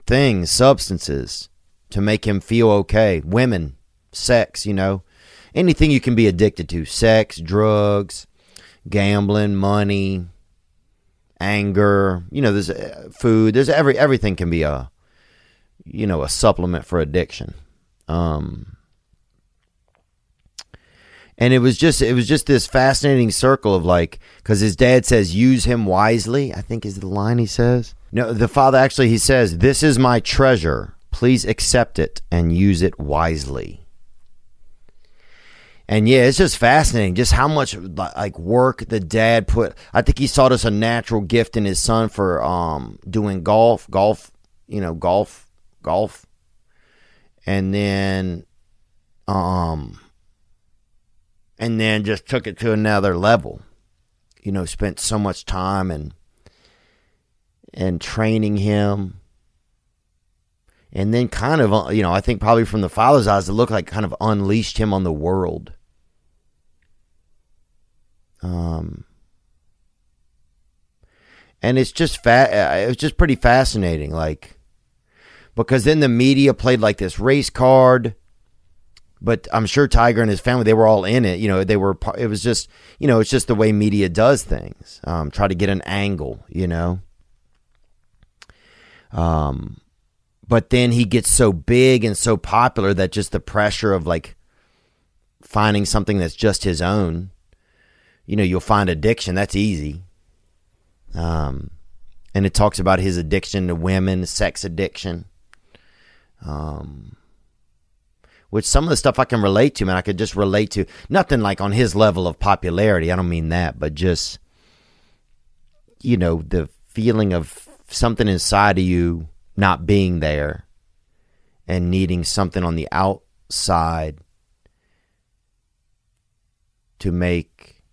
things, substances, to make him feel okay. Women, sex, you know, anything you can be addicted to sex, drugs, gambling, money, anger, you know, there's uh, food, there's every, everything can be a, you know, a supplement for addiction. Um, and it was just it was just this fascinating circle of like because his dad says use him wisely i think is the line he says. No the father actually he says this is my treasure. Please accept it and use it wisely. And yeah it's just fascinating just how much like work the dad put i think he saw this a natural gift in his son for um doing golf golf you know golf golf and then um and then just took it to another level. You know, spent so much time and and training him. And then kind of, uh, you know, I think probably from the father's eyes, it looked like kind of unleashed him on the world. Um, and it's just. Uh, it was just pretty fascinating, like because then the media played like this race card but I'm sure Tiger and his family they were all in it. You know, they were. It was just you know, it's just the way media does things. Um, try to get an angle. You know. Um, but then he gets so big and so popular that just the pressure of like finding something that's just his own. You know, you'll find addiction. That's easy. Um, and it talks about his addiction to women, sex addiction. Um which some of the stuff I can relate to, man. I could just relate to nothing like on his level of popularity. I don't mean that, but just you know the feeling of something inside of you not being there and needing something on the outside to make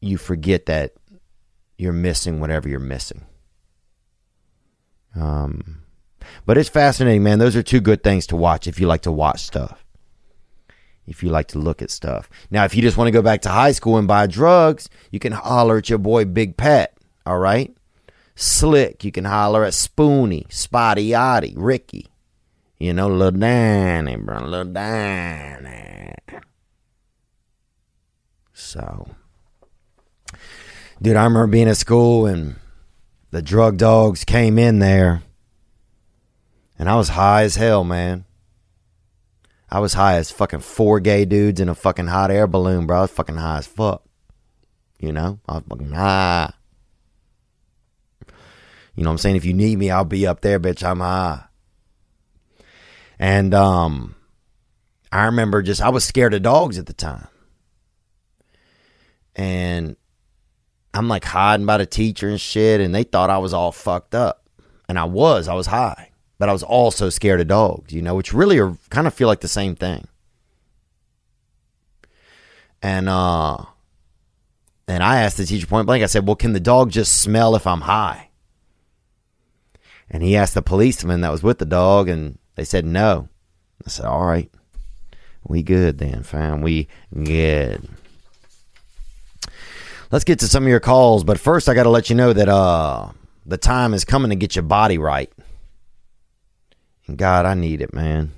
you forget that you're missing whatever you're missing. Um, but it's fascinating, man. Those are two good things to watch if you like to watch stuff. If you like to look at stuff. Now, if you just want to go back to high school and buy drugs, you can holler at your boy Big Pet. All right? Slick, you can holler at Spoony, Spotty Yachty, Ricky. You know, Lil Danny, bro. Lil Danny. So, dude, I remember being at school and the drug dogs came in there and I was high as hell, man. I was high as fucking four gay dudes in a fucking hot air balloon, bro. I was fucking high as fuck. You know? I was fucking high. You know what I'm saying? If you need me, I'll be up there, bitch. I'm high. And um I remember just I was scared of dogs at the time. And I'm like hiding by the teacher and shit, and they thought I was all fucked up. And I was, I was high. But I was also scared of dogs, you know, which really are kind of feel like the same thing. And uh and I asked the teacher point blank, I said, Well, can the dog just smell if I'm high? And he asked the policeman that was with the dog, and they said no. I said, All right. We good then, fam. We good. Let's get to some of your calls, but first I gotta let you know that uh the time is coming to get your body right. And God, I need it, man.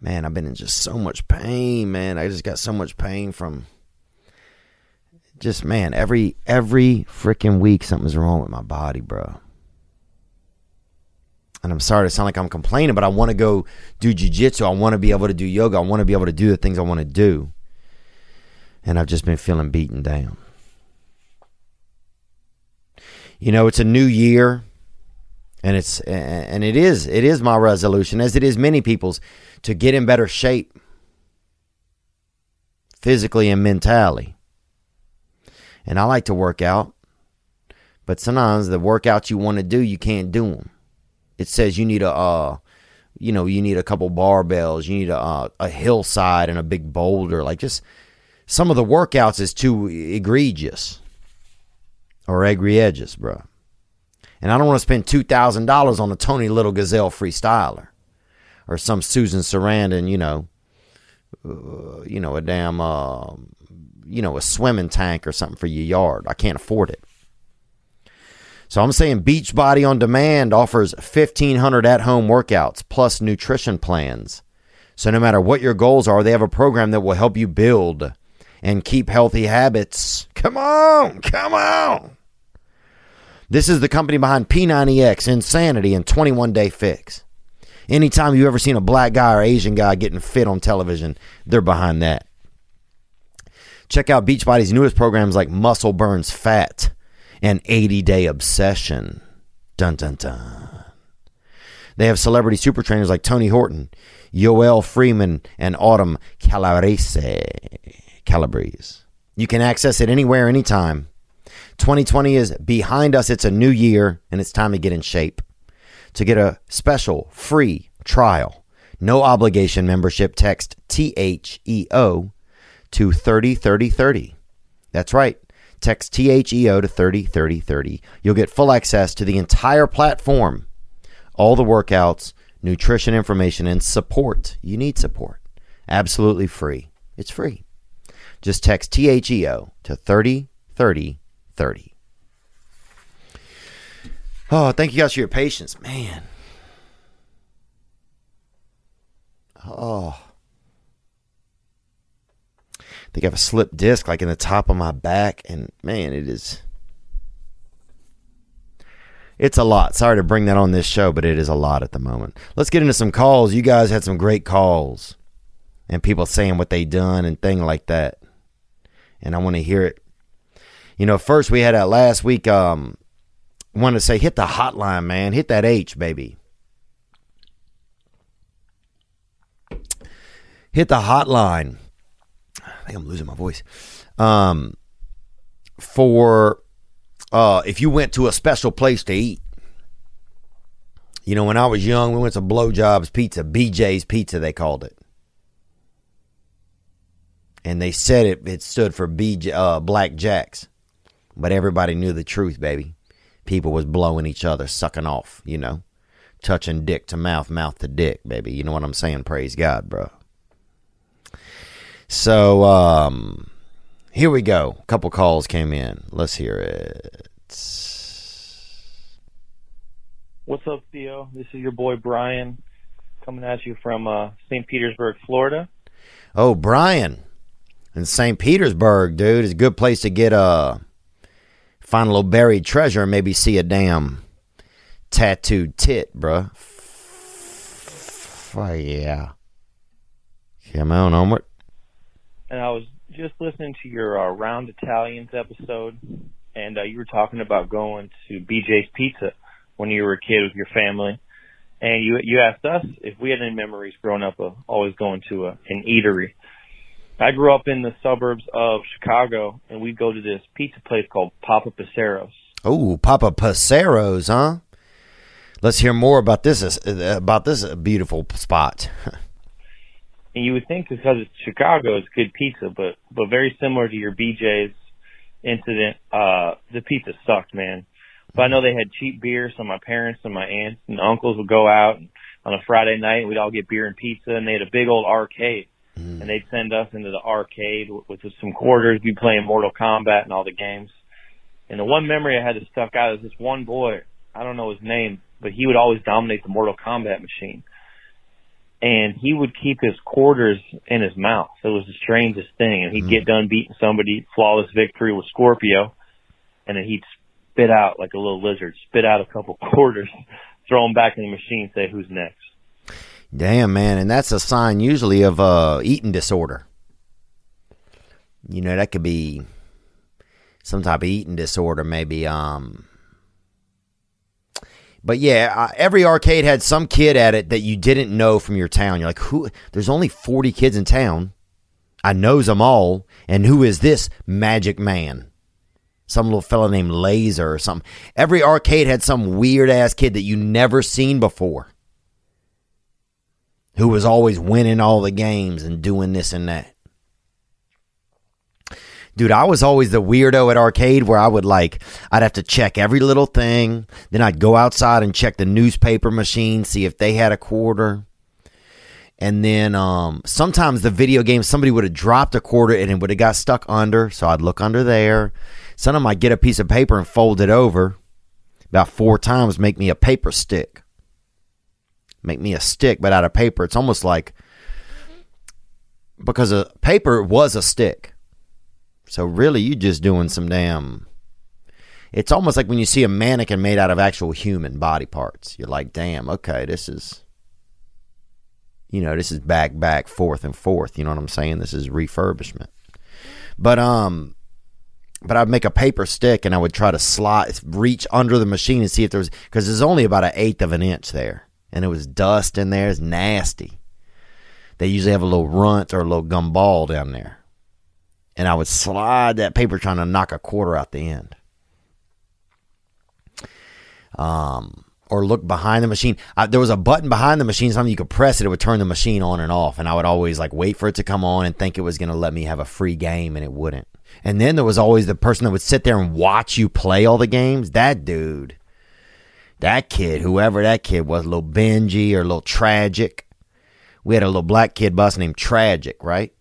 Man, I've been in just so much pain, man. I just got so much pain from just man, every every freaking week something's wrong with my body, bro. And I'm sorry to sound like I'm complaining, but I want to go do jujitsu. I want to be able to do yoga. I want to be able to do the things I want to do. And I've just been feeling beaten down. You know, it's a new year and it's and it is it is my resolution as it is many people's to get in better shape physically and mentally. And i like to work out but sometimes the workouts you want to do you can't do them it says you need a uh you know you need a couple barbells you need a uh, a hillside and a big boulder like just some of the workouts is too egregious or egregious bro and I don't want to spend $2,000 on a Tony Little Gazelle freestyler or some Susan Sarandon, you know, uh, you know, a damn, uh, you know, a swimming tank or something for your yard. I can't afford it. So I'm saying Beachbody on Demand offers 1,500 at home workouts plus nutrition plans. So no matter what your goals are, they have a program that will help you build and keep healthy habits. Come on, come on. This is the company behind P90X, Insanity, and 21 Day Fix. Anytime you've ever seen a black guy or Asian guy getting fit on television, they're behind that. Check out Beachbody's newest programs like Muscle Burns Fat and 80 Day Obsession. Dun dun dun. They have celebrity super trainers like Tony Horton, Joel Freeman, and Autumn Calabrese. Calabrese. You can access it anywhere, anytime. 2020 is behind us. It's a new year, and it's time to get in shape. To get a special free trial, no obligation membership, text THEO to 303030. That's right. Text THEO to 303030. You'll get full access to the entire platform, all the workouts, nutrition information, and support. You need support. Absolutely free. It's free. Just text THEO to 3030 30. Oh, thank you guys for your patience. Man. Oh. I think I have a slip disc like in the top of my back, and man, it is. It's a lot. Sorry to bring that on this show, but it is a lot at the moment. Let's get into some calls. You guys had some great calls and people saying what they done and thing like that. And I want to hear it you know, first we had that last week. Um, wanted to say hit the hotline, man. Hit that H, baby. Hit the hotline. I think I'm losing my voice. Um, for uh, if you went to a special place to eat. You know, when I was young, we went to Blowjobs Pizza, BJ's Pizza, they called it. And they said it, it stood for BJ, uh, Black Jacks. But everybody knew the truth, baby. People was blowing each other, sucking off, you know, touching dick to mouth, mouth to dick, baby. You know what I'm saying? Praise God, bro. So, um, here we go. A couple calls came in. Let's hear it. What's up, Theo? This is your boy Brian coming at you from uh, St. Petersburg, Florida. Oh, Brian. In St. Petersburg, dude, is a good place to get a uh, find a little buried treasure and maybe see a damn tattooed tit, bruh. Oh, yeah. Come on, onward. And I was just listening to your uh, Round Italians episode, and uh, you were talking about going to BJ's Pizza when you were a kid with your family. And you you asked us if we had any memories growing up of always going to a, an eatery. I grew up in the suburbs of Chicago, and we'd go to this pizza place called Papa Passero's. Oh, Papa Passero's, huh? let's hear more about this uh, about this beautiful spot. and you would think because it's Chicago, it's good pizza, but but very similar to your BJ's incident, uh, the pizza sucked, man. But I know they had cheap beer, so my parents and my aunts and uncles would go out on a Friday night, and we'd all get beer and pizza, and they had a big old arcade, mm. and they'd send us into the arcade with, with some quarters, be playing Mortal Kombat and all the games. And the one memory I had that stuck out is this one boy, I don't know his name, but he would always dominate the Mortal Kombat machine. And he would keep his quarters in his mouth. It was the strangest thing. And he'd mm. get done beating somebody, flawless victory with Scorpio, and then he'd spit out like a little lizard, spit out a couple quarters, throw them back in the machine, say who's next. Damn, man, and that's a sign usually of uh eating disorder. You know, that could be some type of eating disorder, maybe. Um, but yeah, uh, every arcade had some kid at it that you didn't know from your town. You're like, who? There's only 40 kids in town. I knows them all. And who is this magic man? Some little fella named Laser or something. Every arcade had some weird ass kid that you never seen before. Who was always winning all the games and doing this and that. Dude, I was always the weirdo at arcade where I would like, I'd have to check every little thing. Then I'd go outside and check the newspaper machine, see if they had a quarter. And then um, sometimes the video game, somebody would have dropped a quarter and it would have got stuck under. So I'd look under there. Sometimes I'd get a piece of paper and fold it over about four times, make me a paper stick. Make me a stick, but out of paper. It's almost like because a paper was a stick. So really, you're just doing some damn. It's almost like when you see a mannequin made out of actual human body parts. You're like, damn, okay, this is. You know, this is back, back, forth, and forth. You know what I'm saying? This is refurbishment. But um, but I'd make a paper stick and I would try to slide, reach under the machine and see if there was because there's only about an eighth of an inch there, and it was dust in there. It's nasty. They usually have a little runt or a little gumball down there and I would slide that paper trying to knock a quarter out the end. Um, or look behind the machine. I, there was a button behind the machine. Something you could press it, it would turn the machine on and off. And I would always like wait for it to come on and think it was going to let me have a free game, and it wouldn't. And then there was always the person that would sit there and watch you play all the games. That dude, that kid, whoever that kid was, a little Benji or a little tragic. We had a little black kid bus named Tragic, right?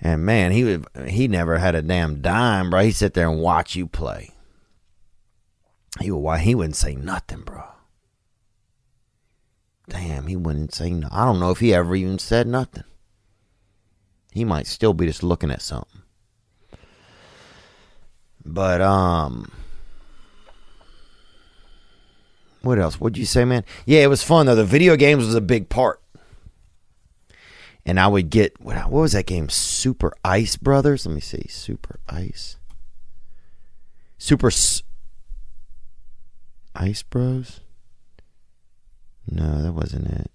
And man, he would he never had a damn dime, bro. He sit there and watch you play. He would why he wouldn't say nothing, bro. Damn, he wouldn't say no. I don't know if he ever even said nothing. He might still be just looking at something. But um what else? What'd you say, man? Yeah, it was fun though. The video games was a big part and I would get what, what was that game? Super Ice Brothers. Let me see. Super Ice. Super S- Ice Bros. No, that wasn't it.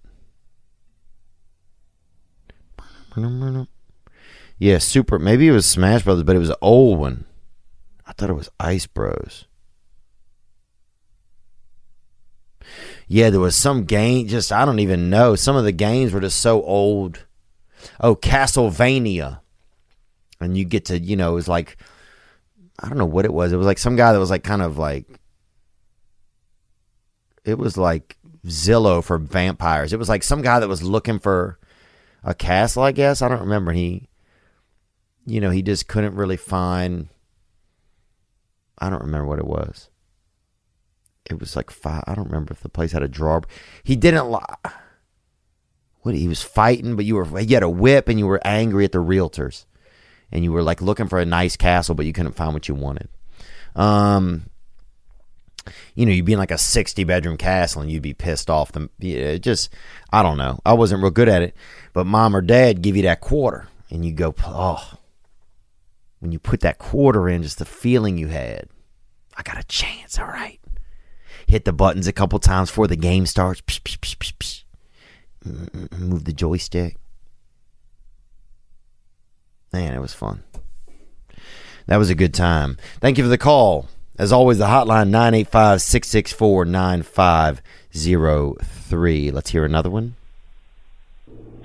Yeah, Super. Maybe it was Smash Brothers, but it was an old one. I thought it was Ice Bros. Yeah, there was some game. Just I don't even know. Some of the games were just so old oh Castlevania, and you get to you know it was like I don't know what it was. It was like some guy that was like kind of like it was like Zillow for vampires. It was like some guy that was looking for a castle. I guess I don't remember. He, you know, he just couldn't really find. I don't remember what it was. It was like five. I don't remember if the place had a drawer. He didn't. lie. what he was fighting, but you were you had a whip and you were angry at the realtors, and you were like looking for a nice castle, but you couldn't find what you wanted. Um, you know, you'd be in like a sixty bedroom castle and you'd be pissed off. The just I don't know. I wasn't real good at it, but mom or dad give you that quarter, and you go, oh. When you put that quarter in, just the feeling you had, I got a chance. All right, hit the buttons a couple times before the game starts. Psh, psh, psh, move the joystick. Man, it was fun. That was a good time. Thank you for the call. As always, the hotline 985 664 9503. Let's hear another one.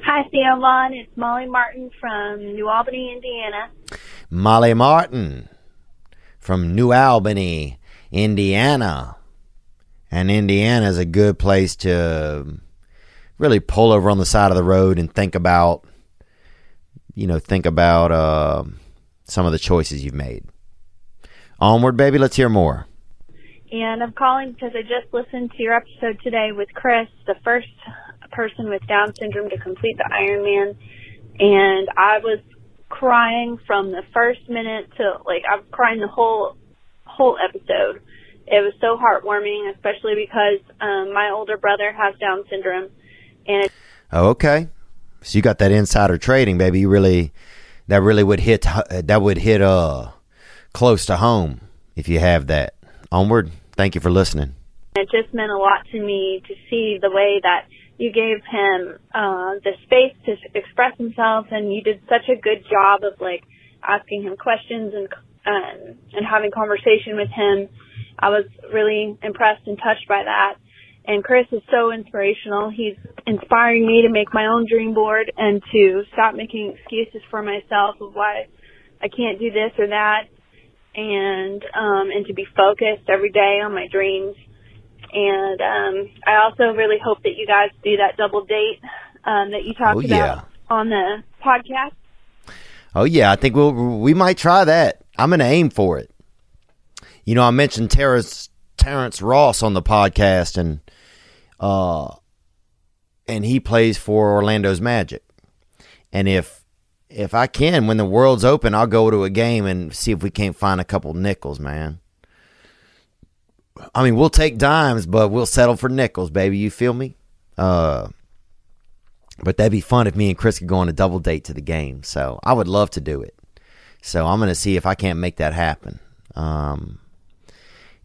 Hi, Theo Von. It's Molly Martin from New Albany, Indiana. Molly Martin from New Albany, Indiana. And Indiana is a good place to really pull over on the side of the road and think about, you know, think about uh, some of the choices you've made. Onward, baby. Let's hear more. And I'm calling because I just listened to your episode today with Chris, the first person with Down syndrome to complete the Ironman. And I was crying from the first minute to like I was crying the whole whole episode. It was so heartwarming, especially because um, my older brother has Down syndrome, and it, Oh, okay. So you got that insider trading, baby. You really, that really would hit, that would hit uh close to home if you have that. Onward. Thank you for listening. it just meant a lot to me to see the way that you gave him uh, the space to express himself, and you did such a good job of like asking him questions and um, and having conversation with him. I was really impressed and touched by that. And Chris is so inspirational. He's inspiring me to make my own dream board and to stop making excuses for myself of why I can't do this or that, and um, and to be focused every day on my dreams. And um, I also really hope that you guys do that double date um, that you talked Oh, yeah. about on the podcast. Oh yeah, I think we'll we might try that. I'm gonna aim for it. You know, I mentioned Terrence Terrence Ross on the podcast, and uh, and he plays for Orlando's Magic. And if if I can, when the world's open, I'll go to a game and see if we can't find a couple nickels, man. I mean, we'll take dimes, but we'll settle for nickels, baby. You feel me? Uh, but that'd be fun if me and Chris could go on a double date to the game. So I would love to do it. So I'm going to see if I can't make that happen. Um,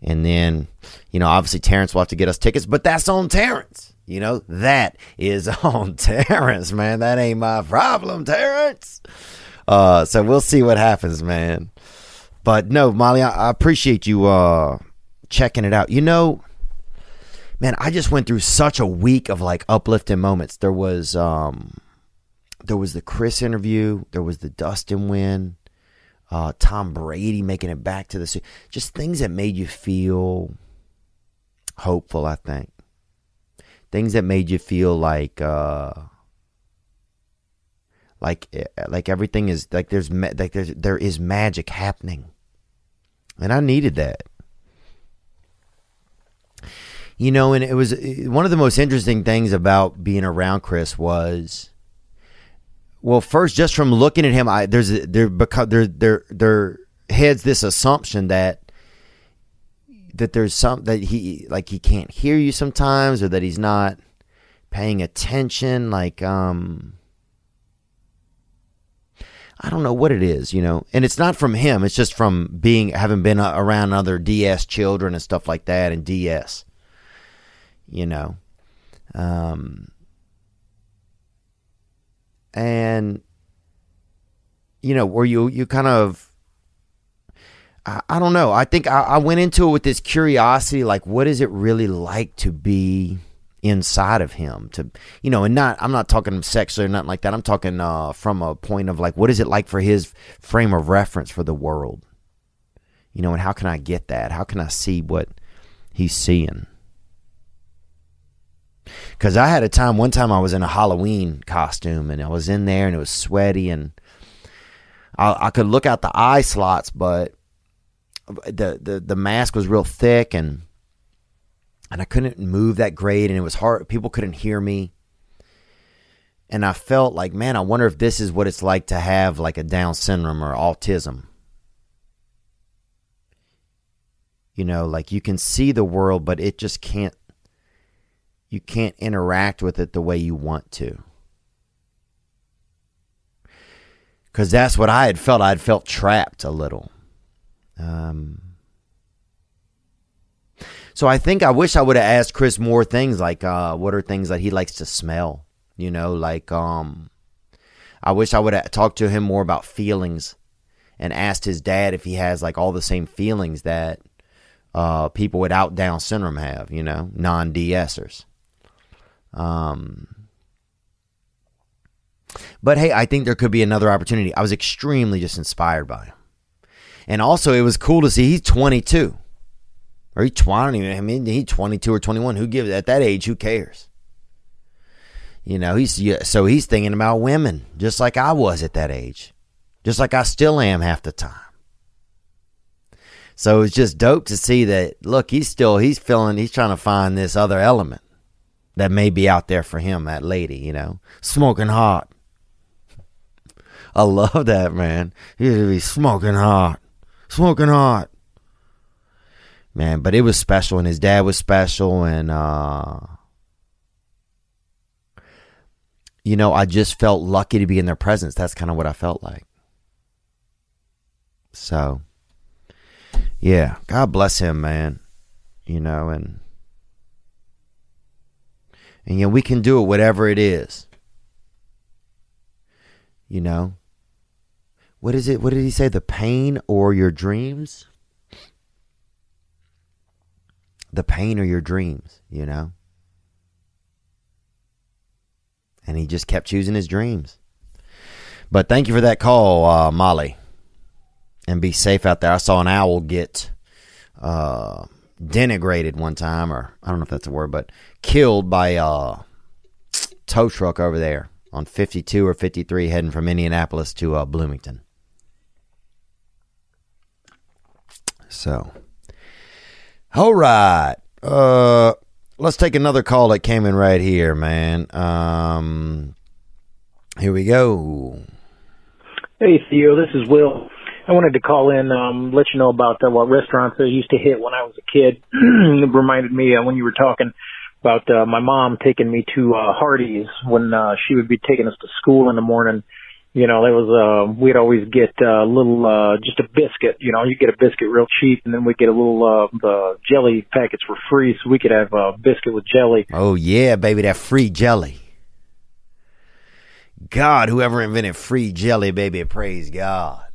and then, you know, obviously Terrence will have to get us tickets, but that's on Terrence. You know, that is on Terrence, man. That ain't my problem, Terrence. Uh, so we'll see what happens, man. But no, Molly, I, I appreciate you uh, checking it out. You know, man, I just went through such a week of like uplifting moments. There was um there was the Chris interview, there was the Dustin win, uh Tom Brady making it back to the Su- just things that made you feel hopeful, I think. Things that made you feel like uh like eh, like everything is like there's like there's there is magic happening. And I needed that. You know, and it was one of the most interesting things about being around Chris was, well, first just from looking at him, I there's there because there there there heads this assumption that that there's some that he like he can't hear you sometimes or that he's not paying attention like um I don't know what it is, you know, and it's not from him. It's just from being having been around other DS children and stuff like that, and DS, you know, um, and you know, where you you kind of, I, I don't know. I think I, I went into it with this curiosity, like, what is it really like to be inside of him? To you know and not i'm not talking sexually or nothing like that. I'm talking uh from a point of like what is it like for his frame of reference for the world? You know and how can i get that? How can i see what he's seeing because i had a time one time i was in a halloween costume and i was in there and it was sweaty and i, I could look out the eye slots but the, the the mask was real thick and and I couldn't move that great and it was hard people couldn't hear me. And I felt like man I wonder if this is what it's like to have like a down syndrome or autism. You know like you can see the world but it just can't you can't interact with it the way you want to cuz that's what I had felt I had felt trapped a little um so I think I wish I would have asked Chris more things like uh, what are things that he likes to smell? You know, like um, I wish I would have talked to him more about feelings and asked his dad if he has like all the same feelings that uh, people without Down syndrome have, you know, non DSers. Um, but hey, I think there could be another opportunity. I was extremely just inspired by him. And also, it was cool to see he's 22. Or he's 20. I mean, he's 22 or 21. Who gives at that age? Who cares? You know, he's so he's thinking about women just like I was at that age, just like I still am half the time. So it's just dope to see that. Look, he's still he's feeling he's trying to find this other element that may be out there for him. That lady, you know, smoking hot. I love that man. He's to be smoking hot, smoking hot. Man, but it was special, and his dad was special, and uh, you know, I just felt lucky to be in their presence. That's kind of what I felt like. So yeah, God bless him, man. You know, and and yet we can do it whatever it is. You know. What is it? What did he say? The pain or your dreams? The pain or your dreams, you know? And he just kept choosing his dreams. But thank you for that call, uh, Molly and be safe out there. I saw an owl get uh, denigrated one time, or I don't know if that's a word, but killed by a tow truck over there on 52 or 53 heading from Indianapolis to uh, Bloomington. So, all right. Uh, let's take another call that came in right here, man. Um, here we go. Hey, Theo, this is Will. I wanted to call in, um, let you know about uh, what restaurants I used to hit when I was a kid. it reminded me uh, when you were talking about uh, my mom taking me to uh, Hardee's when uh, she would be taking us to school in the morning. You know, there was uh, we'd always get a uh, little, uh, just a biscuit. You know, you get a biscuit real cheap, and then we get a little uh, the jelly packets for free, so we could have a biscuit with jelly. Oh yeah, baby, that free jelly. God, whoever invented free jelly, baby, praise God.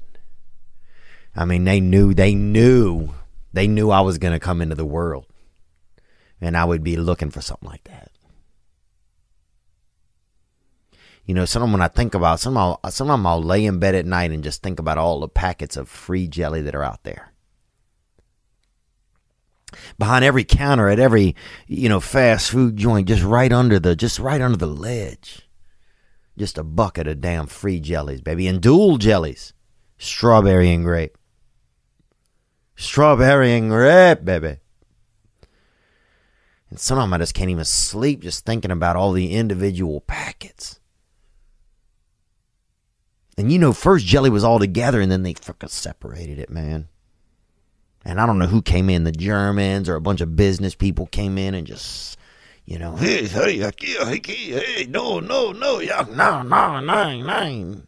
I mean, they knew, they knew, they knew I was going to come into the world and I would be looking for something like that. You know, sometimes when I think about, I'll, sometimes I'll lay in bed at night and just think about all the packets of free jelly that are out there. Behind every counter at every, you know, fast food joint, just right under the, just right under the ledge. Just a bucket of damn free jellies, baby. And dual jellies. Strawberry and grape. Strawberry and grape, baby. And sometimes I just can't even sleep just thinking about all the individual packets. And you know, first jelly was all together and then they fucking separated it, man. And I don't know who came in, the Germans or a bunch of business people came in and just, you know, hey, hey, hey, hey, no, no, no, yeah, no, no, nine, nine.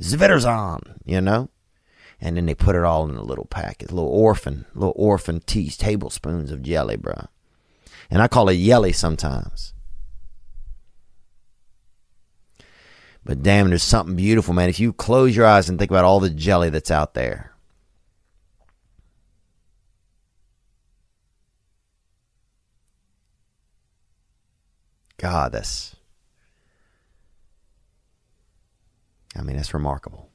Zverzon, you know? And then they put it all in a little packet, little orphan, little orphan teas, tablespoons of jelly, bro. And I call it yelly sometimes. But damn, there's something beautiful, man. If you close your eyes and think about all the jelly that's out there. God, that's. I mean, that's remarkable.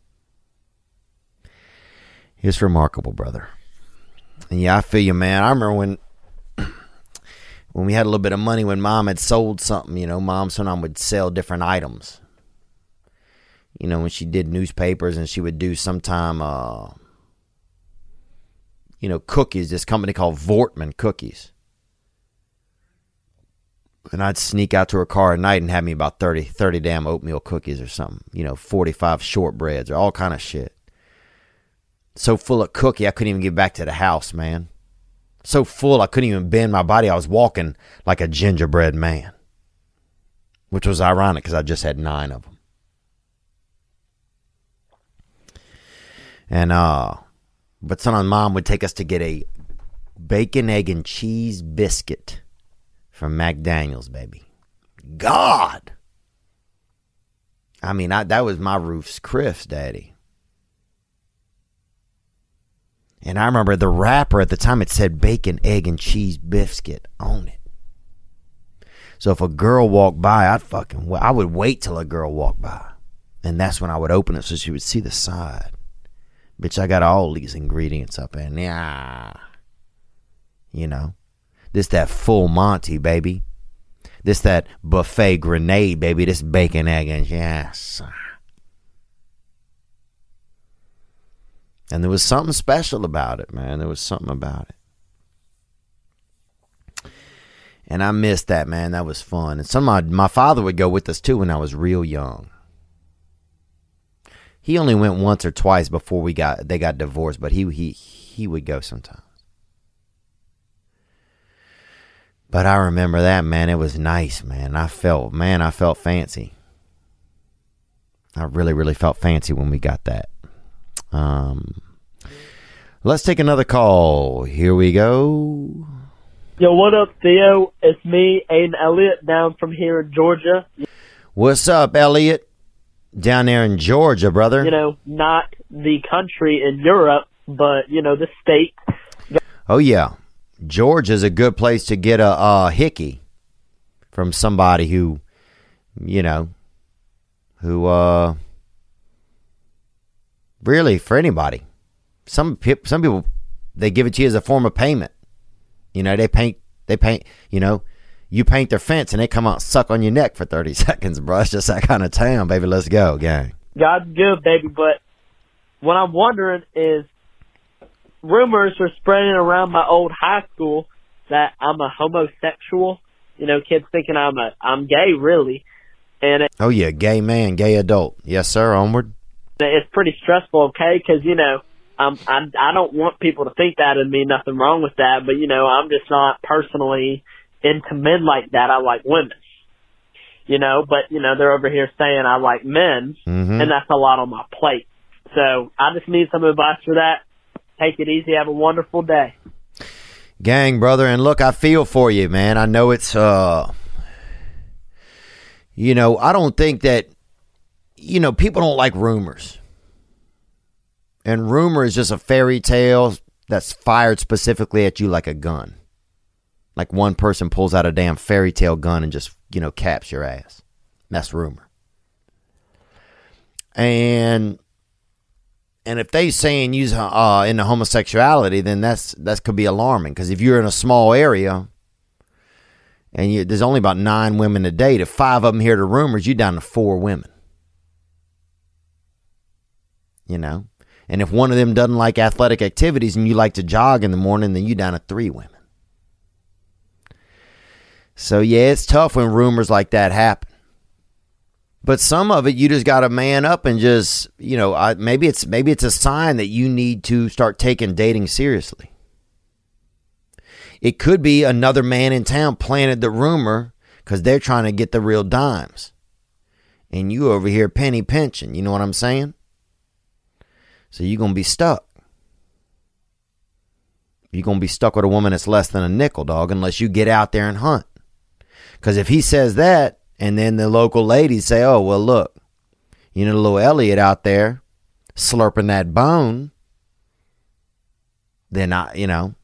It's remarkable, brother. And yeah, I feel you, man. I remember when when we had a little bit of money when mom had sold something, you know, mom sometimes would sell different items. You know, when she did newspapers and she would do sometime uh you know, cookies, this company called Vortman Cookies. And I'd sneak out to her car at night and have me about 30, 30 damn oatmeal cookies or something. You know, 45 shortbreads or all kind of shit so full of cookie I couldn't even get back to the house, man. So full I couldn't even bend my body. I was walking like a gingerbread man, which was ironic because I just had nine of them. And uh, but sometimes mom would take us to get a bacon, egg, and cheese biscuit from McDaniel's, baby. God. I mean, I, that was my Ruth's Chris, Daddy. And I remember the wrapper at the time it said bacon, egg, and cheese biscuit on it. So if a girl walked by, I'd fucking I would wait till a girl walked by. And that's when I would open it so she would see the side. Bitch, I got all these ingredients up in yeah. You know. This that full Monty, baby. This that buffet grenade, baby. This bacon, egg, and yes. And there was something special about it, man. There was something about it. And I missed that, man. That was fun. And some my, my father would go with us too when I was real young. He only went once or twice before we got they got divorced, but he he he would go sometimes. But I remember that, man. It was nice, man. I felt, man, I felt fancy. I really, really felt fancy when we got that. Um, let's take another call. Here we go. Yo, what up, Theo? It's me, Aiden Elliott, down from here in Georgia. What's up, Elliot? Down there in Georgia, brother. You know, not the country in Europe, but, you know, the state. Oh, yeah. Georgia's a good place to get a, a hickey from somebody who, you know, who, uh, really for anybody. Some some people they give it to you as a form of payment. You know, they paint they paint. You know, you paint their fence and they come out and suck on your neck for thirty seconds, bro. It's just that kind of town, baby. Let's go, gang. God's good, baby. But what I'm wondering is, rumors are spreading around my old high school that I'm a homosexual. You know, kids thinking I'm a I'm gay, really. And it, Oh yeah, gay man, gay adult. Yes, sir. Onward. It's pretty stressful, okay? Because you know, um, I I don't want people to think that and me nothing wrong with that, but you know, I'm just not personally into men like that. I like women, you know. But you know, they're over here saying I like men, Mhm. and that's a lot on my plate. So I just need some advice for that. Take it easy. Have a wonderful day. gang brother and look i feel for you man i know it's uh you know i don't think that you know people don't like rumors. And rumor is just a fairy tale that's fired specifically at you like a gun. Like one person pulls out a damn fairy tale gun and just you know caps your ass. That's rumor. And and if they saying use uh into homosexuality, then that's that could be alarming. Because if you're in a small area and you, there's only about nine women a date, if five of them hear the rumors, you down to four women. You know, and if one of them doesn't like athletic activities and you like to jog in the morning, then you down to three women. So yeah, it's tough when rumors like that happen. But some of it, you just got to man up and just, you know, I, maybe it's maybe it's a sign that you need to start taking dating seriously. It could be another man in town planted the rumor because they're trying to get the real dimes, and you over here penny pinching. You know what I'm saying? So you're gonna be stuck. You're gonna be stuck with a woman that's less than a nickel, dog, unless you get out there and hunt. Because if he says that, and then the local ladies say, "Oh, well, look, you know, little Elliot out there slurping that bone," then I, you know,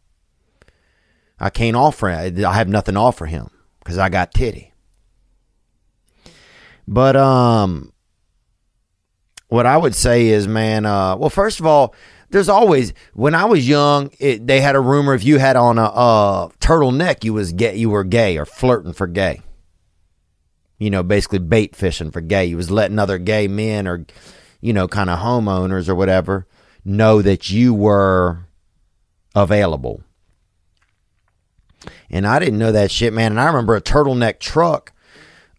I can't offer. I have nothing to offer him because I got titty. But um, what I would say is, man, uh, well, first of all, there's always when I was young, it, they had a rumor if you had on a uh, turtleneck, you was gay, you were gay or flirting for gay you know, basically bait fishing for gay. You was letting other gay men or, you know, kind of homeowners or whatever know that you were available. And I didn't know that shit, man. And I remember a turtleneck truck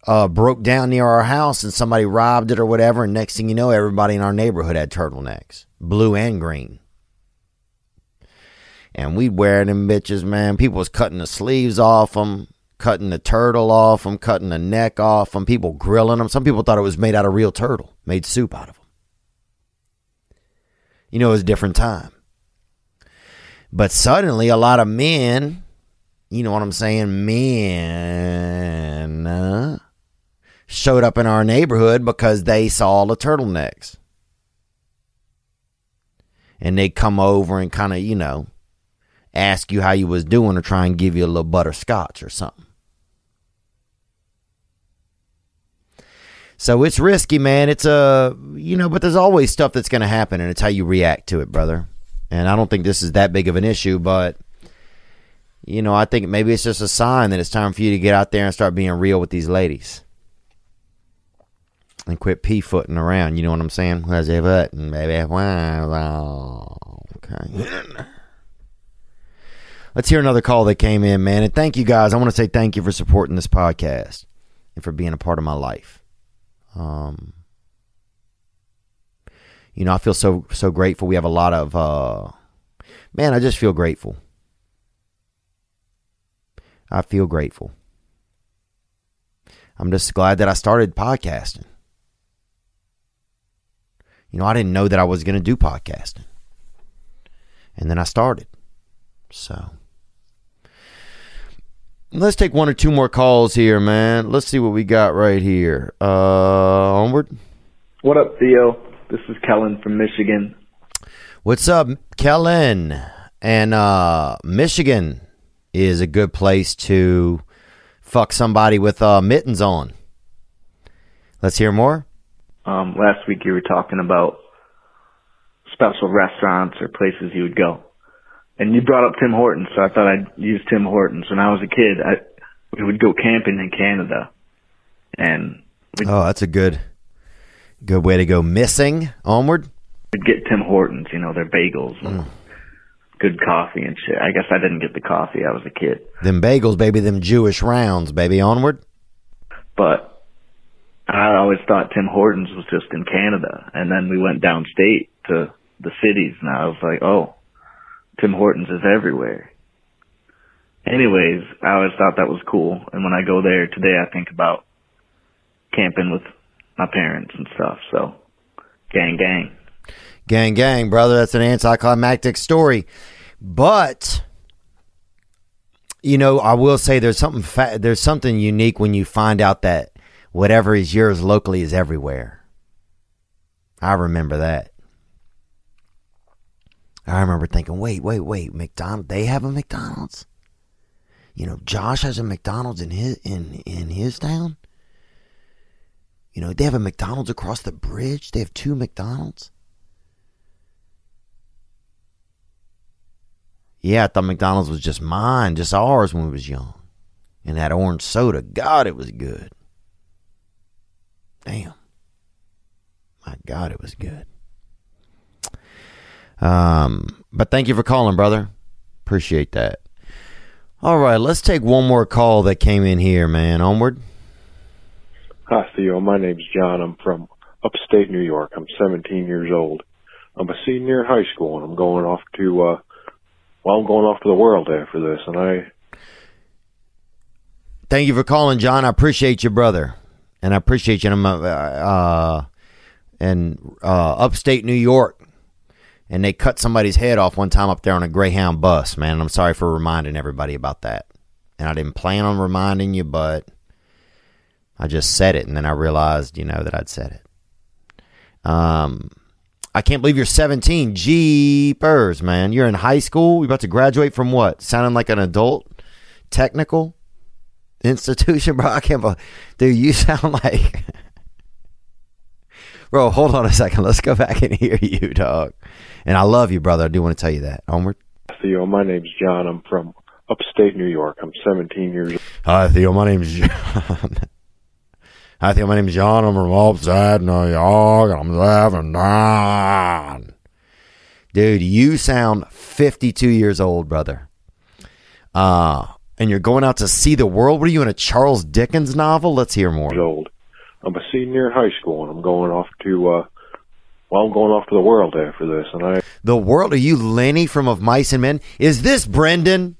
uh, broke down near our house and somebody robbed it or whatever. And next thing you know, everybody in our neighborhood had turtlenecks, blue and green. And we'd wear them bitches, man. People was cutting the sleeves off them cutting the turtle off them, cutting the neck off them, people grilling them. Some people thought it was made out of real turtle, made soup out of them. You know, it was a different time. But suddenly, a lot of men, you know what I'm saying, men, uh, showed up in our neighborhood because they saw the turtlenecks. and they come over and kind of, you know, ask you how you was doing or try and give you a little butterscotch or something. So it's risky, man. It's a, you know, but there's always stuff that's going to happen and it's how you react to it, brother. And I don't think this is that big of an issue, but you know, I think maybe it's just a sign that it's time for you to get out there and start being real with these ladies. And quit pea footing around. You know what I'm saying? How's it button, baby? Okay. Let's hear another call that came in, man. And thank you guys. I want to say thank you for supporting this podcast and for being a part of my life. Um, you know, I feel so so grateful. We have a lot of uh, man. I just feel grateful. I feel grateful. I'm just glad that I started podcasting. You know, I didn't know that I was going to do podcasting. And then I started. So, let's take one or two more calls here, man. Let's see what we got right here. Uh, onward. What up, Theo? This is Kellen from Michigan. What's up, Kellen? And uh, Michigan is a good place to fuck somebody with uh, mittens on. Let's hear more. Um, last week you were talking about special restaurants or places you would go, and you brought up Tim Hortons. So I thought I'd use Tim Hortons. When I was a kid, I, we would go camping in Canada, and oh, that's a good, good way to go. Missing onward. We'd get Tim Hortons. You know their bagels. Mm good coffee and shit. I guess I didn't get the coffee. I was a kid. Them bagels, baby. Them Jewish rounds, baby. Onward. But I always thought Tim Hortons was just in Canada, and then we went downstate to the cities, and I was like, oh, Tim Hortons is everywhere. Anyways, I always thought that was cool, and when I go there today, I think about camping with my parents and stuff. So, gang, gang. Gang, gang, brother. That's an anticlimactic story. But, you know, I will say there's something fa- there's something unique when you find out that whatever is yours locally is everywhere. I remember that. I remember thinking, wait, wait, wait, McDonald. They have a McDonald's. You know, Josh has a McDonald's in his in in his town. You know, they have a McDonald's across the bridge. They have two McDonald's. Yeah, I thought McDonald's was just mine, just ours when we was young. And that orange soda, God, it was good. Damn. My God, it was good. Um, but thank you for calling, brother. Appreciate that. All right, let's take one more call that came in here, man. Onward. Hi, Theo. My name's John. I'm from upstate New York. I'm 17 years old. I'm a senior in high school, and I'm going off to uh, well, I'm going off to the world after this, and I. Thank you for calling, John. I appreciate you, brother, and I appreciate you. I'm uh, uh, in uh, upstate New York, and they cut somebody's head off one time up there on a Greyhound bus. Man, I'm sorry for reminding everybody about that, and I didn't plan on reminding you, but I just said it, and then I realized, you know, that I'd said it. Um, I can't believe you're 17. Jeepers, man. You're in high school. You're about to graduate from what? Sounding like an adult technical institution, bro. I can't believe. Dude, you sound like. bro, hold on a second. Let's go back and hear you, dog. And I love you, brother. I do want to tell you that. Onward. Theo, my name's John. I'm from upstate New York. I'm 17 years old. Hi, Theo. My name's John. Hi, Theo. My name's John. I'm from upstate New York. I'm 17. Dude, you sound 52 years old, brother. Uh, and you're going out to see the world. What are you in a Charles Dickens novel? Let's hear more. Old. I'm a senior in high school, and I'm going off to. Uh, well, I'm going off to the world after this, and I. The world? Are you Lenny from Of Mice and Men? Is this Brendan?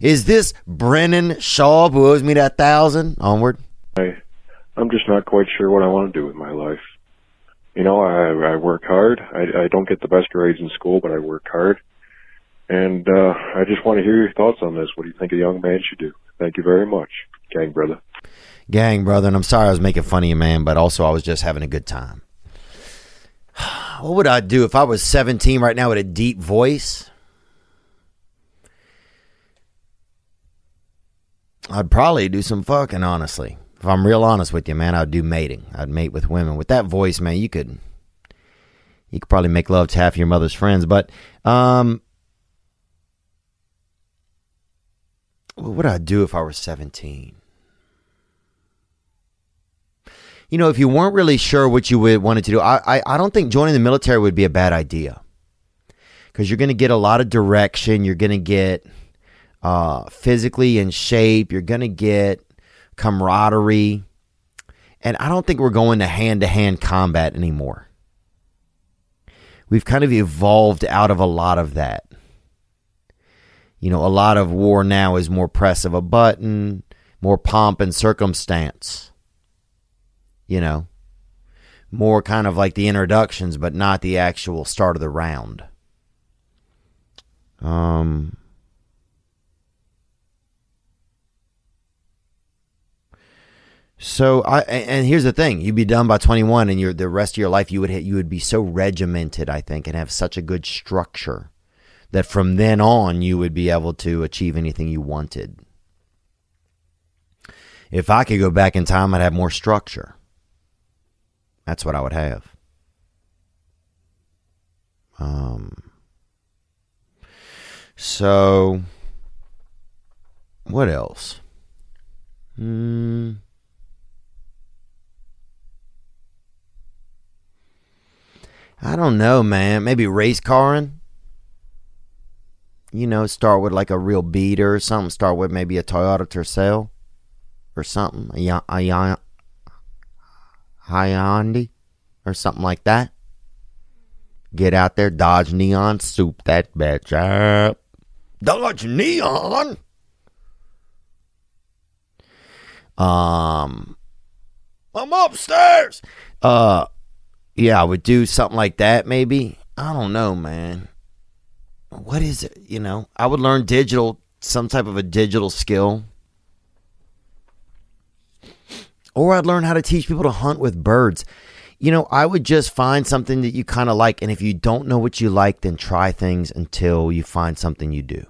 Is this Brendan Schaub who owes me that thousand? Onward. I I'm just not quite sure what I want to do with my life. You know, I I work hard. I I don't get the best grades in school, but I work hard. And uh I just want to hear your thoughts on this. What do you think a young man should do? Thank you very much, gang brother. Gang brother, and I'm sorry I was making fun of you, man, but also I was just having a good time. what would I do if I was 17 right now with a deep voice? I'd probably do some fucking, honestly. If I'm real honest with you, man, I'd do mating. I'd mate with women. With that voice, man, you could you could probably make love to half your mother's friends. But um what would I do if I were 17? You know, if you weren't really sure what you would wanted to do, I, I, I don't think joining the military would be a bad idea. Because you're going to get a lot of direction. You're going to get uh, physically in shape. You're going to get camaraderie. And I don't think we're going to hand to hand combat anymore. We've kind of evolved out of a lot of that. You know, a lot of war now is more press of a button, more pomp and circumstance. You know, more kind of like the introductions, but not the actual start of the round. Um, So I and here's the thing: you'd be done by 21, and you're the rest of your life you would hit, you would be so regimented, I think, and have such a good structure that from then on you would be able to achieve anything you wanted. If I could go back in time, I'd have more structure. That's what I would have. Um. So, what else? Hmm. I don't know, man. Maybe race carring. You know, start with like a real beater or something. Start with maybe a Toyota Tercel or something. A, a, Hyundai or something like that. Get out there, Dodge Neon, soup that bitch up. Dodge Neon. Um, I'm upstairs. Uh, yeah, I would do something like that maybe. I don't know, man. What is it? You know, I would learn digital, some type of a digital skill. Or I'd learn how to teach people to hunt with birds. You know, I would just find something that you kind of like. And if you don't know what you like, then try things until you find something you do.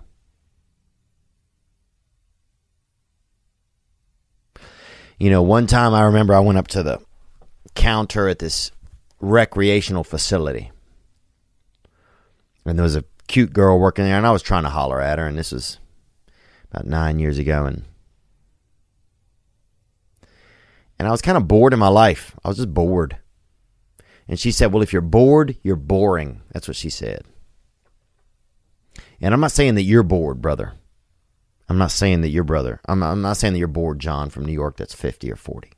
You know, one time I remember I went up to the counter at this recreational facility. And there was a cute girl working there, and I was trying to holler at her, and this was about nine years ago, and and I was kind of bored in my life. I was just bored. And she said, Well, if you're bored, you're boring. That's what she said. And I'm not saying that you're bored, brother. I'm not saying that you're brother. I'm, I'm not saying that you're bored, John, from New York that's 50 or 40.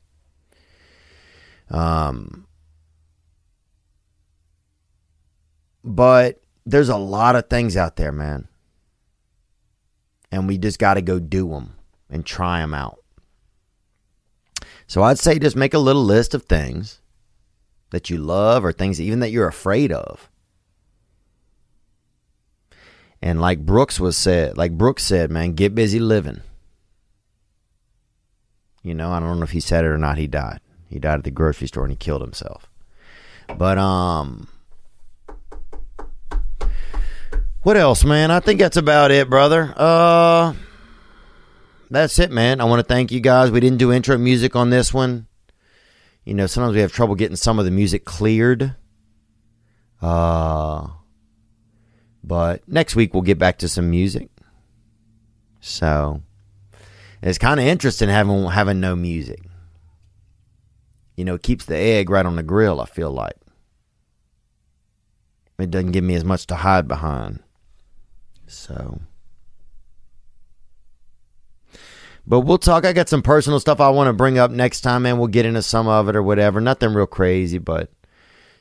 Um, But there's a lot of things out there, man. And we just got to go do them and try them out. So I'd say just make a little list of things that you love or things even that you're afraid of. And like Brooks was said, like Brooks said, man, get busy living. You know, I don't know if he said it or not. He died. He died at the grocery store and he killed himself. But um what else, man? I think that's about it, brother. Uh that's it, man. I want to thank you guys. We didn't do intro music on this one. You know, sometimes we have trouble getting some of the music cleared. Uh but next week we'll get back to some music. So it's kind of interesting having having no music. You know, it keeps the egg right on the grill, I feel like. It doesn't give me as much to hide behind. So. But we'll talk. I got some personal stuff I want to bring up next time, and we'll get into some of it or whatever. Nothing real crazy, but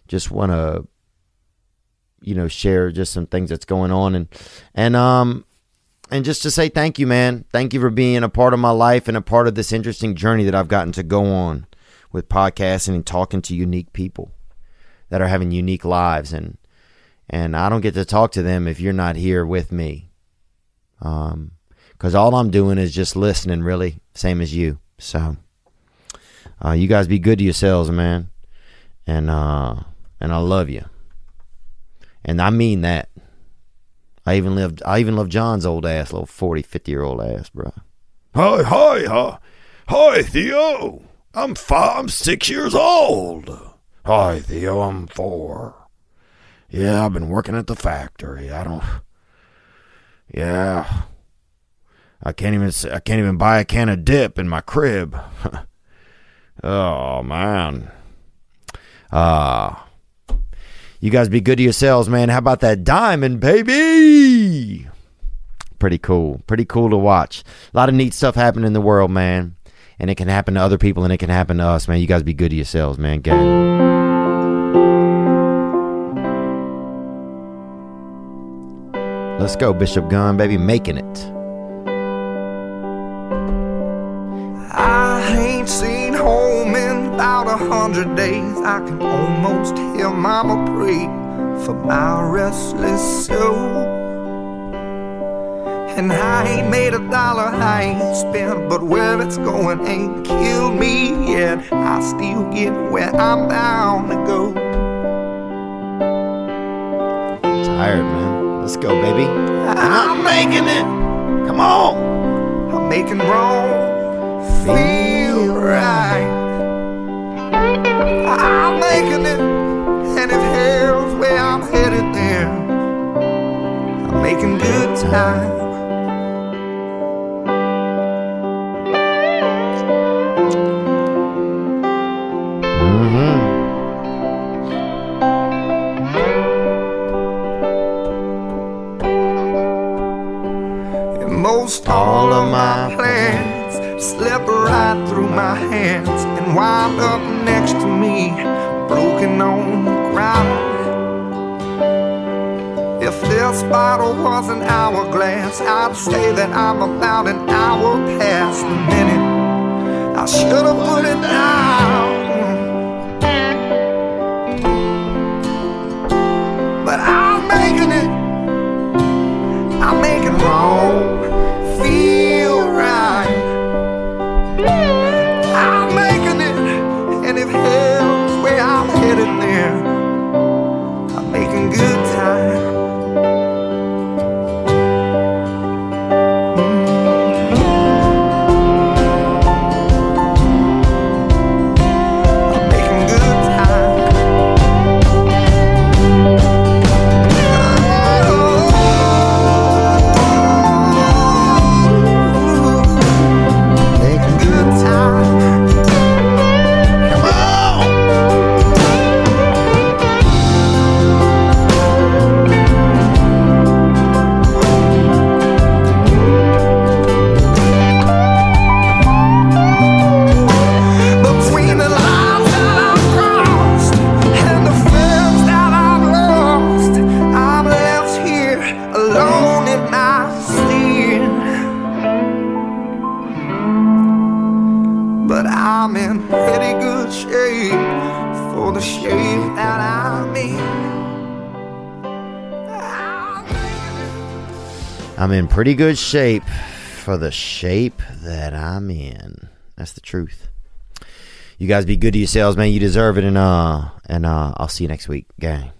just want to, you know, share just some things that's going on, and and um, and just to say thank you, man. Thank you for being a part of my life and a part of this interesting journey that I've gotten to go on with podcasting and talking to unique people that are having unique lives, and and I don't get to talk to them if you're not here with me. Um, because all I'm doing is just listening, really, same as you. So, uh, you guys be good to yourselves, man, and uh, and I love you. And I mean that. I even lived I even love John's old ass, little 40, 50 year old ass, bro. Hi, hi, hi. Hi, Theo. I'm five, I'm six years old. Hi, Theo. I'm four. Yeah, I've been working at the factory. I don't. Yeah. I can't even. I can't even buy a can of dip in my crib. oh man. Ah. you guys be good to yourselves, man. How about that diamond, baby? Pretty cool. Pretty cool to watch. A lot of neat stuff happening in the world, man. And it can happen to other people and it can happen to us, man. You guys be good to yourselves, man. Gang. Let's go, Bishop Gunn, baby, making it. I ain't seen home in about a hundred days. I can almost hear Mama pray for my restless soul. And I ain't made a dollar, I ain't spent, but where it's going ain't killed me yet. I still get where I'm bound to go. Tired, man. Let's go, baby. I'm making it. Come on. I'm making wrong feel right. I'm making it, and if hell's where I'm headed, there I'm making good time. All of my plans slip right through my hands and wind up next to me, broken on the ground. If this bottle was an hourglass, I'd say that I'm about an hour past the minute. I should have put it down. In pretty good shape for the shape that I'm in. That's the truth. You guys be good to yourselves, man. You deserve it, and uh, and uh, I'll see you next week, gang.